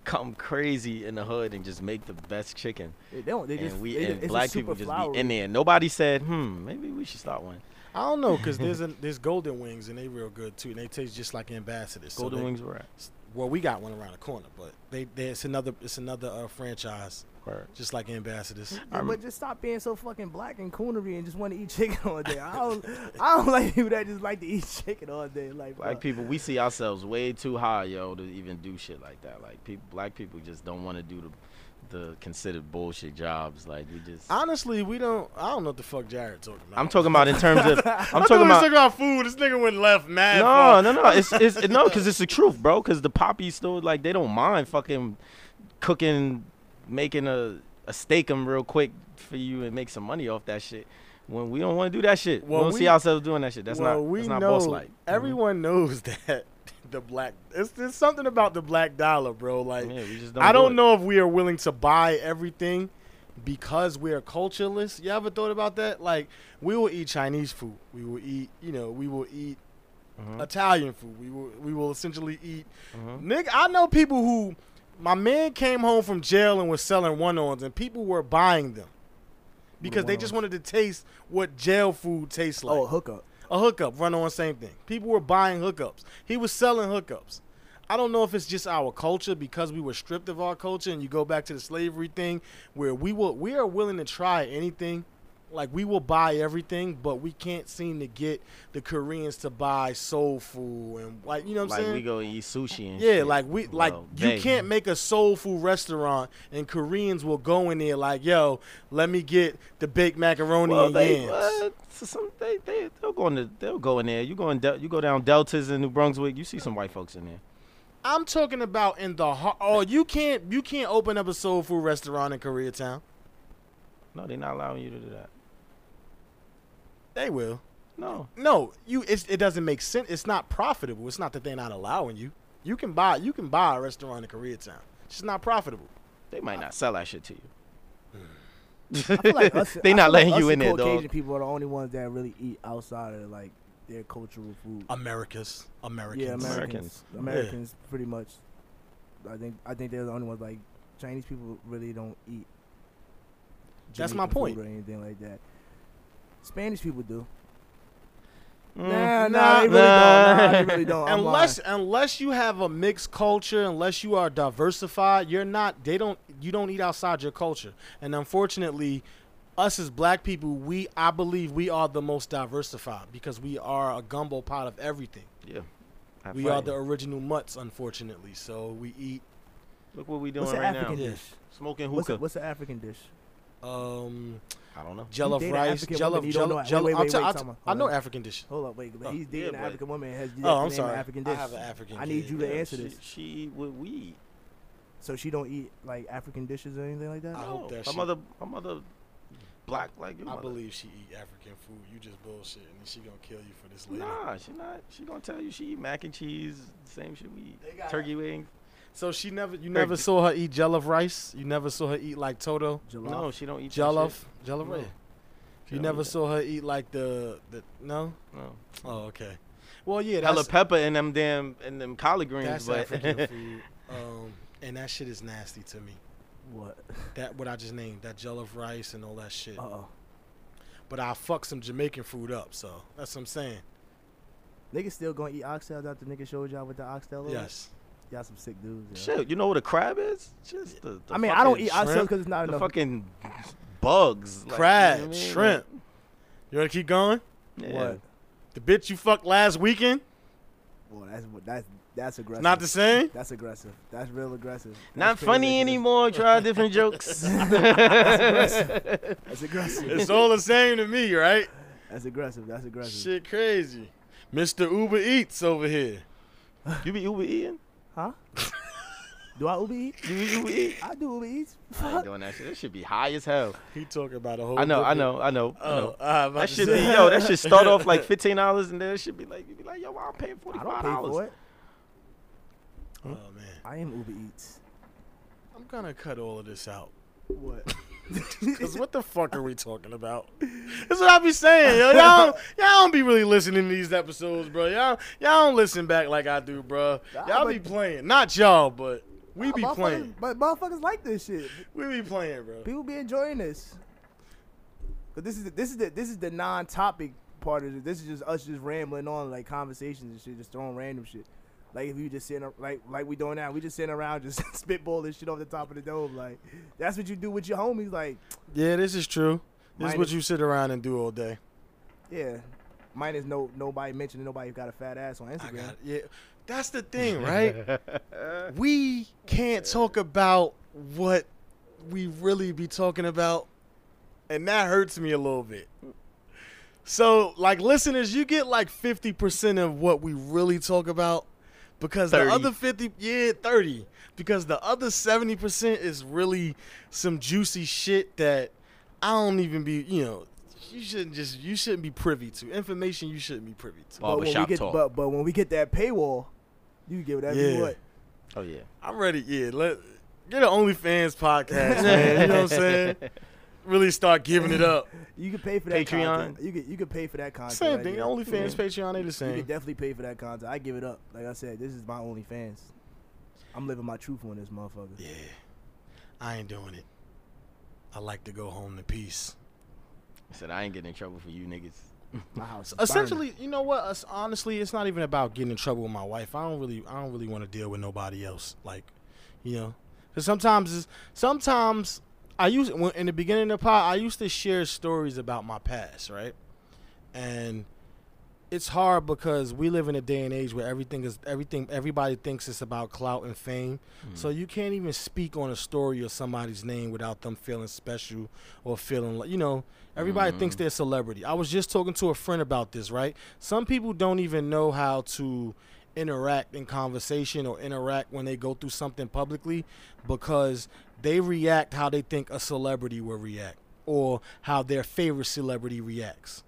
come crazy in the hood and just make the best chicken? They don't. They and just we they, and black people just floury. be in there. Nobody said, hmm, maybe we should start one. I don't know because there's *laughs* a, there's golden wings and they real good too. And they taste just like ambassadors. So Golden they- wings were at. Well, we got one around the corner, but they, they it's another it's another uh, franchise Word. just like ambassadors. Yeah, but just stop being so fucking black and coonery and just want to eat chicken all day. I don't. I don't *laughs* like people that just like to eat chicken all day. Like Black fuck. people, we see ourselves way too high, yo, to even do shit like that. Like people, black people just don't want to do the the considered bullshit jobs. Like we just. Honestly, we don't. I don't know what the fuck Jared talking about. I'm talking about in terms of. *laughs* I'm talking about. talking about food. This nigga went left mad. No, no, no. It's it's no, *laughs* because it's the truth, bro. Because the poppies still like they don't mind fucking cooking, making a a them real quick for you and make some money off that shit. When we don't want to do that shit, Well, we don't we- see ourselves doing that shit. That's well, not we that's not boss like. Mm-hmm. Everyone knows *laughs* that the black. It's, there's something about the black dollar, bro. Like yeah, just don't I do don't it. know if we are willing to buy everything because we're cultureless. You ever thought about that? Like we will eat Chinese food. We will eat. You know, we will eat Mhm, Italian food. We will. We will essentially eat mhm. Nick, I know people who my man came home from jail and was selling one-ons, and people were buying them because they just wanted to taste what jail food tastes like. Oh, hookup. A hookup, run on same thing. People were buying hookups. He was selling hookups. I don't know if it's just our culture because we were stripped of our culture, and you go back to the slavery thing where we will we are willing to try anything. Like we will buy everything, but we can't seem to get the Koreans to buy soul food and like you know what I'm like saying. Like we go eat sushi and Yeah, shit. like we like Well, you can't make a soul food restaurant and Koreans will go in there like, yo, let me get the baked macaroni Well, and they, yams. uh, some, they, they, they'll go in the, they'll go in there. You go in, Del- you go down Deltas in New Brunswick. You see some white folks in there. I'm talking about in the heart. Oh, you can't you can't open up a soul food restaurant in Koreatown. No, they're not allowing you to do that. They will. No, No, you. It's, it doesn't make sense. It's not profitable. It's not that they're not allowing you. You can buy you can buy a restaurant in Koreatown. It's just not profitable. they might not sell that shit to you. Like us, *laughs* they I not letting like you in and there, Caucasian dog. people are the only ones that really eat outside of like their cultural food. Americas, Americans. Yeah, Americans. Americans. Americans, pretty much. I think I think they're the only ones. Like Chinese people really don't eat. That's my Jamaican food point. Or anything like that. Spanish people do. Mm, Nah, nah, they really don't. Nah, they really don't. *laughs* Unless lying. unless you have a mixed culture, unless you are diversified, you're not. They don't. You don't eat outside your culture, and unfortunately, us as black people, we I believe we are the most diversified because we are a gumbo pot of everything. yeah. I We are you. the original mutts, unfortunately. So we eat. Look what we doing what's an right African now. Dish? Smoking What's a, hookah. what's an African dish? Um, I don't know. jollof dating rice, African jollof, women, you don't jollof, wait, jollof. wait, I'll wait, tell- wait, I'll tell t- me. I know African dish. Hold up, wait. But Oh, he's dating yeah, an African woman. Has Oh, I'm sorry. An African I dish. have an African. I need kid. you to Yeah, answer she, this. She eat what we eat. So she don't eat like African dishes or anything like that. I hope No, that my she- mother, my mother, black like your I mother. believe she eat African food. You just bullshit, and she gonna kill you for this later. Nah, she not. She gonna tell you she eat mac and cheese, same shit we eat. Turkey wings. So she never, you never d- saw her eat jollof rice. You never saw her eat like Toto Jollof. No, she don't eat that jollof, jollof No. rice. She You never saw her eat like the the no. No. Oh, okay. Well, yeah, that's, Hella that's pepper in them damn in them collard greens, that's but African *laughs* food. Um, and that shit is nasty to me. What? That what I just named, that jollof rice and all that shit. Uh oh. But I fuck some Jamaican food up, so that's what I'm saying. Niggas still gonna eat oxtails after nigga showed y'all with the oxtail. on it? Yes. Y'all some sick dudes. yo. shit. You know what a crab is? Just the. the I mean, I don't fucking eat oxtails shrimp, because it's not The enough. fucking bugs, like, you know Crab, I mean? shrimp. You wanna keep going? Yeah. What? The bitch you fucked last weekend? Well, that's that's That's aggressive. Not the same. That's aggressive. That's real aggressive. Not funny crazy. anymore. Try *laughs* different jokes. that's aggressive. That's aggressive. It's all the same to me, right? That's aggressive. That's aggressive. Shit, crazy. Mr. Uber Eats over here. you be Uber eating? Huh? *laughs* Do I Uber Eat? You be Uber eat? I do Uber Eats. I ain't Fuck. doing that shit. That should be high as hell. He talking about a whole. I know, I know, I know. I Oh, know. I was about That to should be say. yo. That should start off like *laughs* fifteen dollars, and then it should be like you be like, yo, I'm paying forty I don't pay for dollars. it. Oh man, I am Uber Eats. I'm gonna cut all of this out. What? *laughs* *laughs* Cause what the fuck are we talking about? That's what I be saying, yo. Y'all, don't- y'all don't be really listening to these episodes, bro. Y'all, y'all don't listen back like I do, bro. Y'all be playing, not y'all, but we be playing. But motherfuckers like this shit. We be playing, bro. People be enjoying this. But this is the, this is the this is the non-topic part of it. This is just us just rambling on like conversations and shit, just throwing random shit. Like if you just sitting like like we doing now, we just sitting around just *laughs* spitballing shit off the top of the dome. Like that's what you do with your homies. Like *tsk* Yeah, this is true. This is what you sit around and do all day. yeah, mine is no nobody mentioning nobody got a fat ass on I Instagram. got yeah. That's the thing, *laughs* right? we can't talk about what we really be talking about, and that hurts me a little bit. So, like listeners, you get like fifty percent of what we really talk about, because 30. the other fifty, yeah, thirty, because the other seventy percent is really some juicy shit that I don't even be, you know. You shouldn't just you shouldn't be privy to information you shouldn't be privy to. Well, But when we get talk. but but when we get that paywall, you can get whatever Yeah. you want. Oh yeah. I'm ready. Yeah, let get an OnlyFans podcast, man. You know what I'm saying? *laughs* Really start giving it up. *laughs* You can pay for that Patreon. content. You can you can pay for that content. Same right thing. there. OnlyFans, Yeah. Patreon, they the same. You same. can definitely pay for that content. I give it up. Like I said, this is my OnlyFans. I'm living my truth on this motherfucker. Yeah, I ain't doing it. I like to go home to peace. I said I ain't getting in trouble for you niggas. My house. Is Essentially, you know what? Us- Honestly, it's not even about getting in trouble with my wife. I don't really, I don't really want to deal with nobody else. Like, you know, because sometimes, it's, sometimes I used in the beginning of the pod, I used to share stories about my past, right? And it's hard because we live in a day and age where everything is everything. Everybody thinks it's about clout and fame, so mm. you can't even speak on a story or somebody's name without them feeling special or feeling like you know. Everybody thinks mm. they're a celebrity. I was just talking to a friend about this, right? Some people don't even know how to interact in conversation or interact when they go through something publicly because they react how they think a celebrity will react or how their favorite celebrity reacts.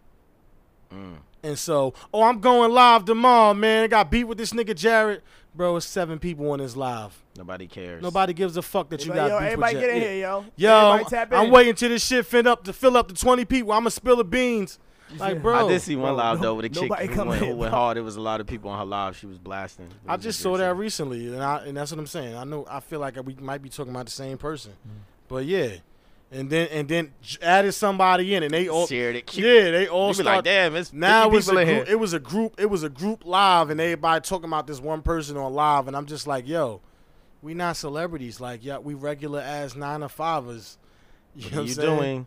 Mm. And so, oh, I'm going live tomorrow, man. I got beat with this nigga Jared. Bro, it's seven people on this live. Nobody cares. Nobody gives a fuck that you got yo, beef everybody with get in here, yo. Yo, Everybody I'm, tap I'm waiting till this shit fin up to fill up the 20 people. I'm gonna spill the beans. Like, bro, I did see one bro, live no- though with a chick nobody who come went, who went hard. There was a lot of people on her live. She was blasting. It I was just saw that recently, and I and that's what I'm saying. I know I feel like we might be talking about the same person, Mm. but yeah, and then and then added somebody in, and they all Shared it. yeah they all You be like, damn, it's now it 50 was a in group, here. it was a group it was a group live, and everybody talking about this one person on live, and I'm just like, yo, we not celebrities, like yeah, we regular ass nine to fivers. *laughs* You What know are what you I'm saying? doing?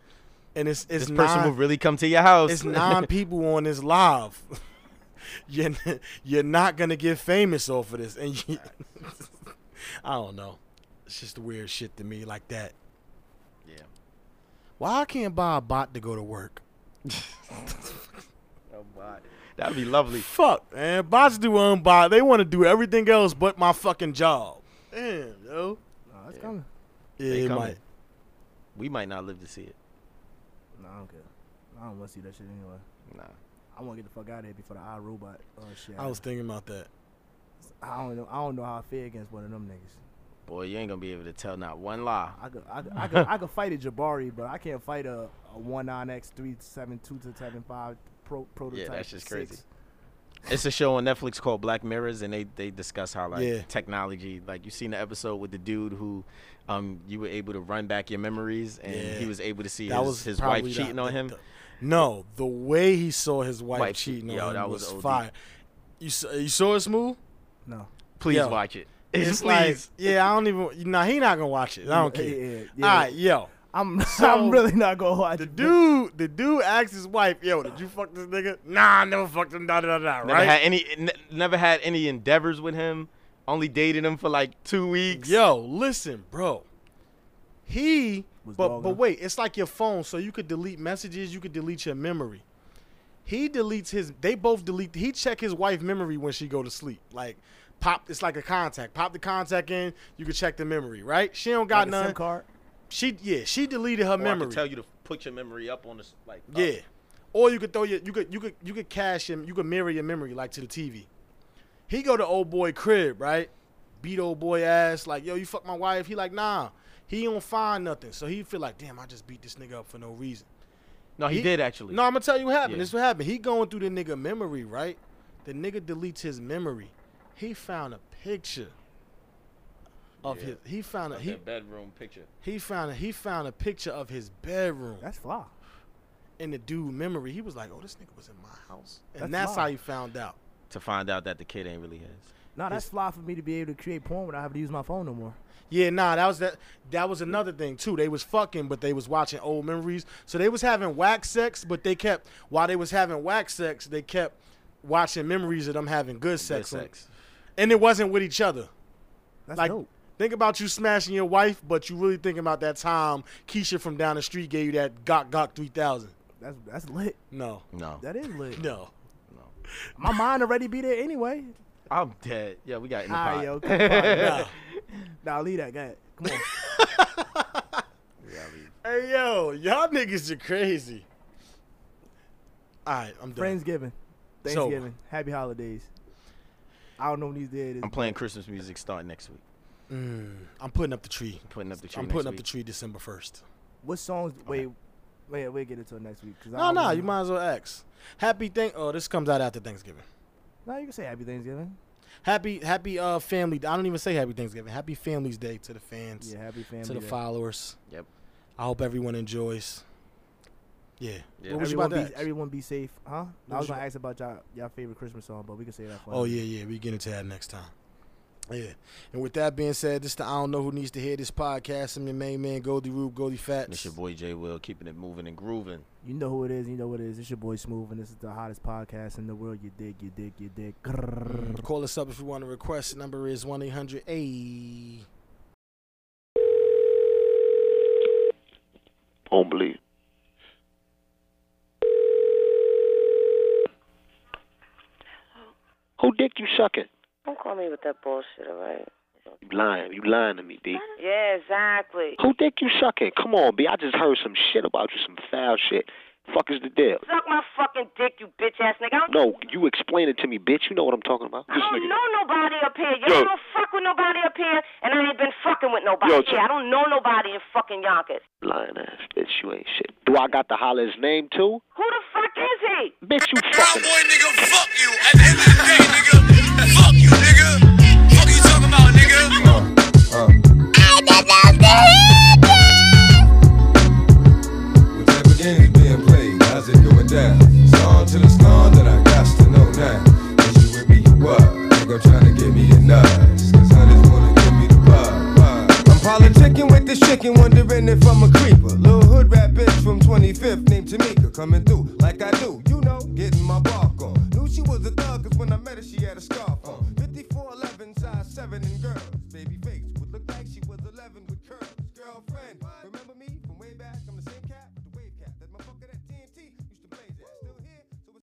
And it's it's This person nine, will really come to your house. it's nine *laughs* people on this live. *laughs* you're, you're not gonna get famous off of this, and you, *laughs* I don't know. It's just weird shit to me like that. Yeah. Why I can't buy a bot to go to work? Oh, my. That'd be lovely. Fuck, man. Bots do unbot. They want to do everything else but my fucking job. Damn, yo. Nah, it's Yeah. coming. Yeah, They it coming. might. We might not live to see it. Nah, I don't care. I don't want to see that shit anyway. Nah. I want to get the fuck out of here before the iRobot uh, shit. I was thinking about that. I don't know. I don't know how I feel against one of them niggas. Boy, you ain't gonna be able to tell not one lie. I could, I, could- I could, I *laughs* could fight a Jabari, but I can't fight a, a one nine X three seven two to seven five pro prototype. Yeah, that's just six. crazy. It's a show on Netflix called Black Mirrors, and they they discuss how like Yeah. technology, like you seen the episode with the dude who, um, you were able to run back your memories, and Yeah. he was able to see That his, was his wife the- cheating on him. the- no, the way he saw his wife, Wife cheating cheat- on him that was, was fire. You saw, you saw his move? No. Please Yo. watch it. *laughs* It's Please. like, yeah, I don't even. Nah, he not gonna watch it. I don't care. Yeah, yeah, yeah. All right, yo. I'm *laughs* So, I'm really not gonna watch The it. dude, the dude asked his wife, "Yo, did you fuck this nigga?" Nah, I never fucked him. Da da da da. Never Right? had any. n- never had any endeavors with him. Only dated him for like two weeks. Yo, listen, bro. He, Was but dogging. but wait, it's like your phone, so you could delete messages, you could delete your memory. He deletes his. They both delete. He check his wife memory when she go to sleep. Like pop, it's like a contact. Pop the contact in, you can check the memory. Right? She don't got Like a SIM none. card. She yeah, she deleted her Or I memory. could tell you to put your memory up on this like. up. Yeah. Or you could throw your you could you could you could cache him, you could mirror your memory like to the TV. He go to old boy crib, right? Beat old boy ass, like, yo, you fuck my wife. He like, nah. He don't find nothing. So he feel like, damn, I just beat this nigga up for no reason. No, he, He- did actually. No, I'm gonna tell you what happened. Yeah. This is what happened. He going through the nigga memory, right? The nigga deletes his memory. He found a picture of Yeah. his he found a he That bedroom picture. he found a he found a picture of his bedroom That's fly. in the dude memory. He was like, "Oh, this nigga was in my house," and That's that's, how he found out. To find out that the kid ain't really his. Nah, that's His- fly for me to be able to create porn without having to use my phone no more. Yeah, nah, that was that. That was another thing too. They was fucking, but they was watching old memories. So they was having wax sex, but they kept while they was having wax sex, they kept watching memories of them having good sex, Good sex. and it wasn't with each other. That's like, dope. Think about you smashing your wife, but you really thinking about that time Keisha from down the street gave you that Gawk Gawk three thousand. That's that's lit. No, No. That is lit. no. No. My mind already be there anyway. I'm dead. Yeah, we got in the All pot. right, yo, *laughs* come on, Nah. Nah, leave that. Go ahead. Come on. *laughs* We gotta leave. Hey yo, y'all niggas are crazy. All right, I'm done. Friendsgiving. So- Thanksgiving. Happy holidays. I don't know when these days. I'm playing Christmas music starting next week. Mm, I'm putting up the tree. I'm putting up the tree. I'm putting up week. the tree December first. What songs? Wait, wait, we'll get into it next week. 'cause I No, don't no, you might as well ask. Happy thank. Oh, this comes out after Thanksgiving. No, you can say Happy Thanksgiving. Happy, happy uh family. I don't even say Happy Thanksgiving. Happy Families Day to the fans, Yeah, Happy Family. to the Day. followers. Yep. I hope everyone enjoys. Yeah. Yeah. What was you Everyone about be, ask? everyone be safe, huh? I was was gonna ask about y'all, y'all favorite Christmas song, but we can say that. For Oh now. yeah, yeah. We get into that next time. Yeah. And with that being said, this the I don't know who needs to hear this podcast. I'm your main man, Goldie Rube, Goldie Fats. It's your boy J Will, keeping it moving and grooving. You know who it is. You know what it is. It's your boy Smooth, and this is the hottest podcast in the world. You dig, you dig, you dig. Mm, Call us up if you want to request. The number is one eight hundred A. Don't believe. Who dick you sucking? Don't call me with that bullshit, all right? You lying. You lying to me, B. Yeah, exactly. Who think you sucking? Come on, B. I just heard some shit about you, some foul shit. Fuck is the deal? Suck my fucking dick, you bitch ass nigga. I don't, No, you explain it to me, bitch. You know what I'm talking about. I don't know nobody up here. You Yo. don't fuck with nobody up here, and I ain't been fucking with nobody. Yo, here. I don't know nobody in fucking Yonkers. Lying ass bitch. You ain't shit. Do I got to holler his name too? Who the fuck is he? Bitch, you fucking. Cowboy nigga, fuck you. At the end of the day, nigga, fuck you, What type of being played? How's it going down? To the that I got to know now. Is you with me? Get me. Cause wanna give me the. I'm politicking with wondering if I'm a creeper. Little hood rat bitch from 25th named. Coming through like I do, you know, getting my bark on. Knew she was a thug, cause when I met her, she had a scarf